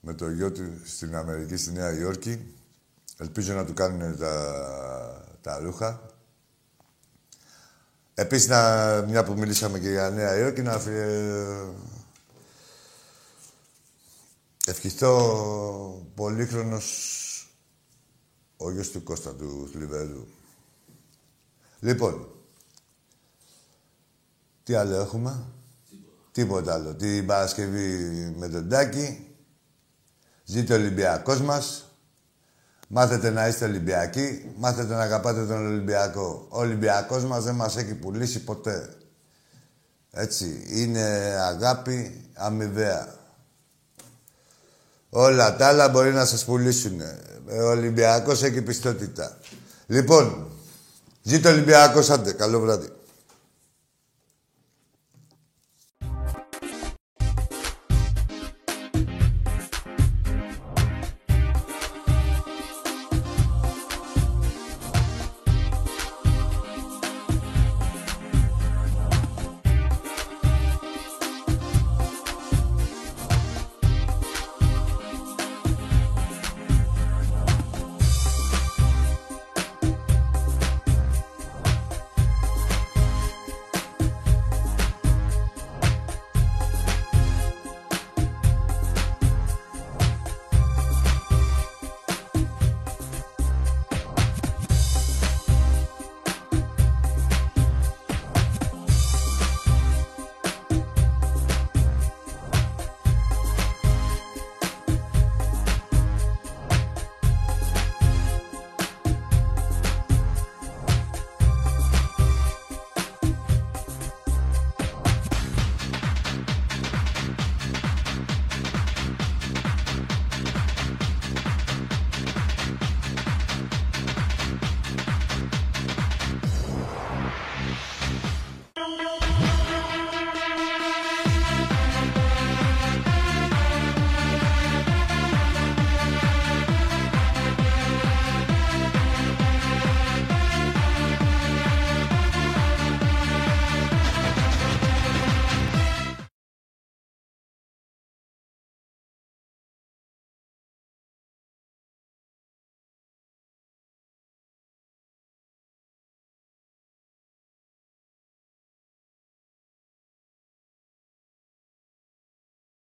με το γιο του στην Αμερική, στη Νέα Υόρκη. Ελπίζω να του κάνουν τα, τα ρούχα. Επίσης, να, μια που μιλήσαμε και για Νέα Υόρκη, να ευχηθώ πολύχρονος ο γιος του Κώστα του Θλιβερού. Λοιπόν, τι άλλο έχουμε; Τίποτα. άλλο. Την Παρασκευή με τον Τάκη. Ζήτω ο Ολυμπιακός μας. Μάθετε να είστε Ολυμπιακοί, μάθετε να αγαπάτε τον Ολυμπιακό. Ο Ολυμπιακός μας δεν μας έχει πουλήσει ποτέ. Έτσι, είναι αγάπη αμοιβαία. Όλα τα άλλα μπορεί να σας πουλήσουν. Ο Ολυμπιακός έχει πιστότητα. Λοιπόν, ζήτω Ολυμπιακός, άντε, καλό βράδυ.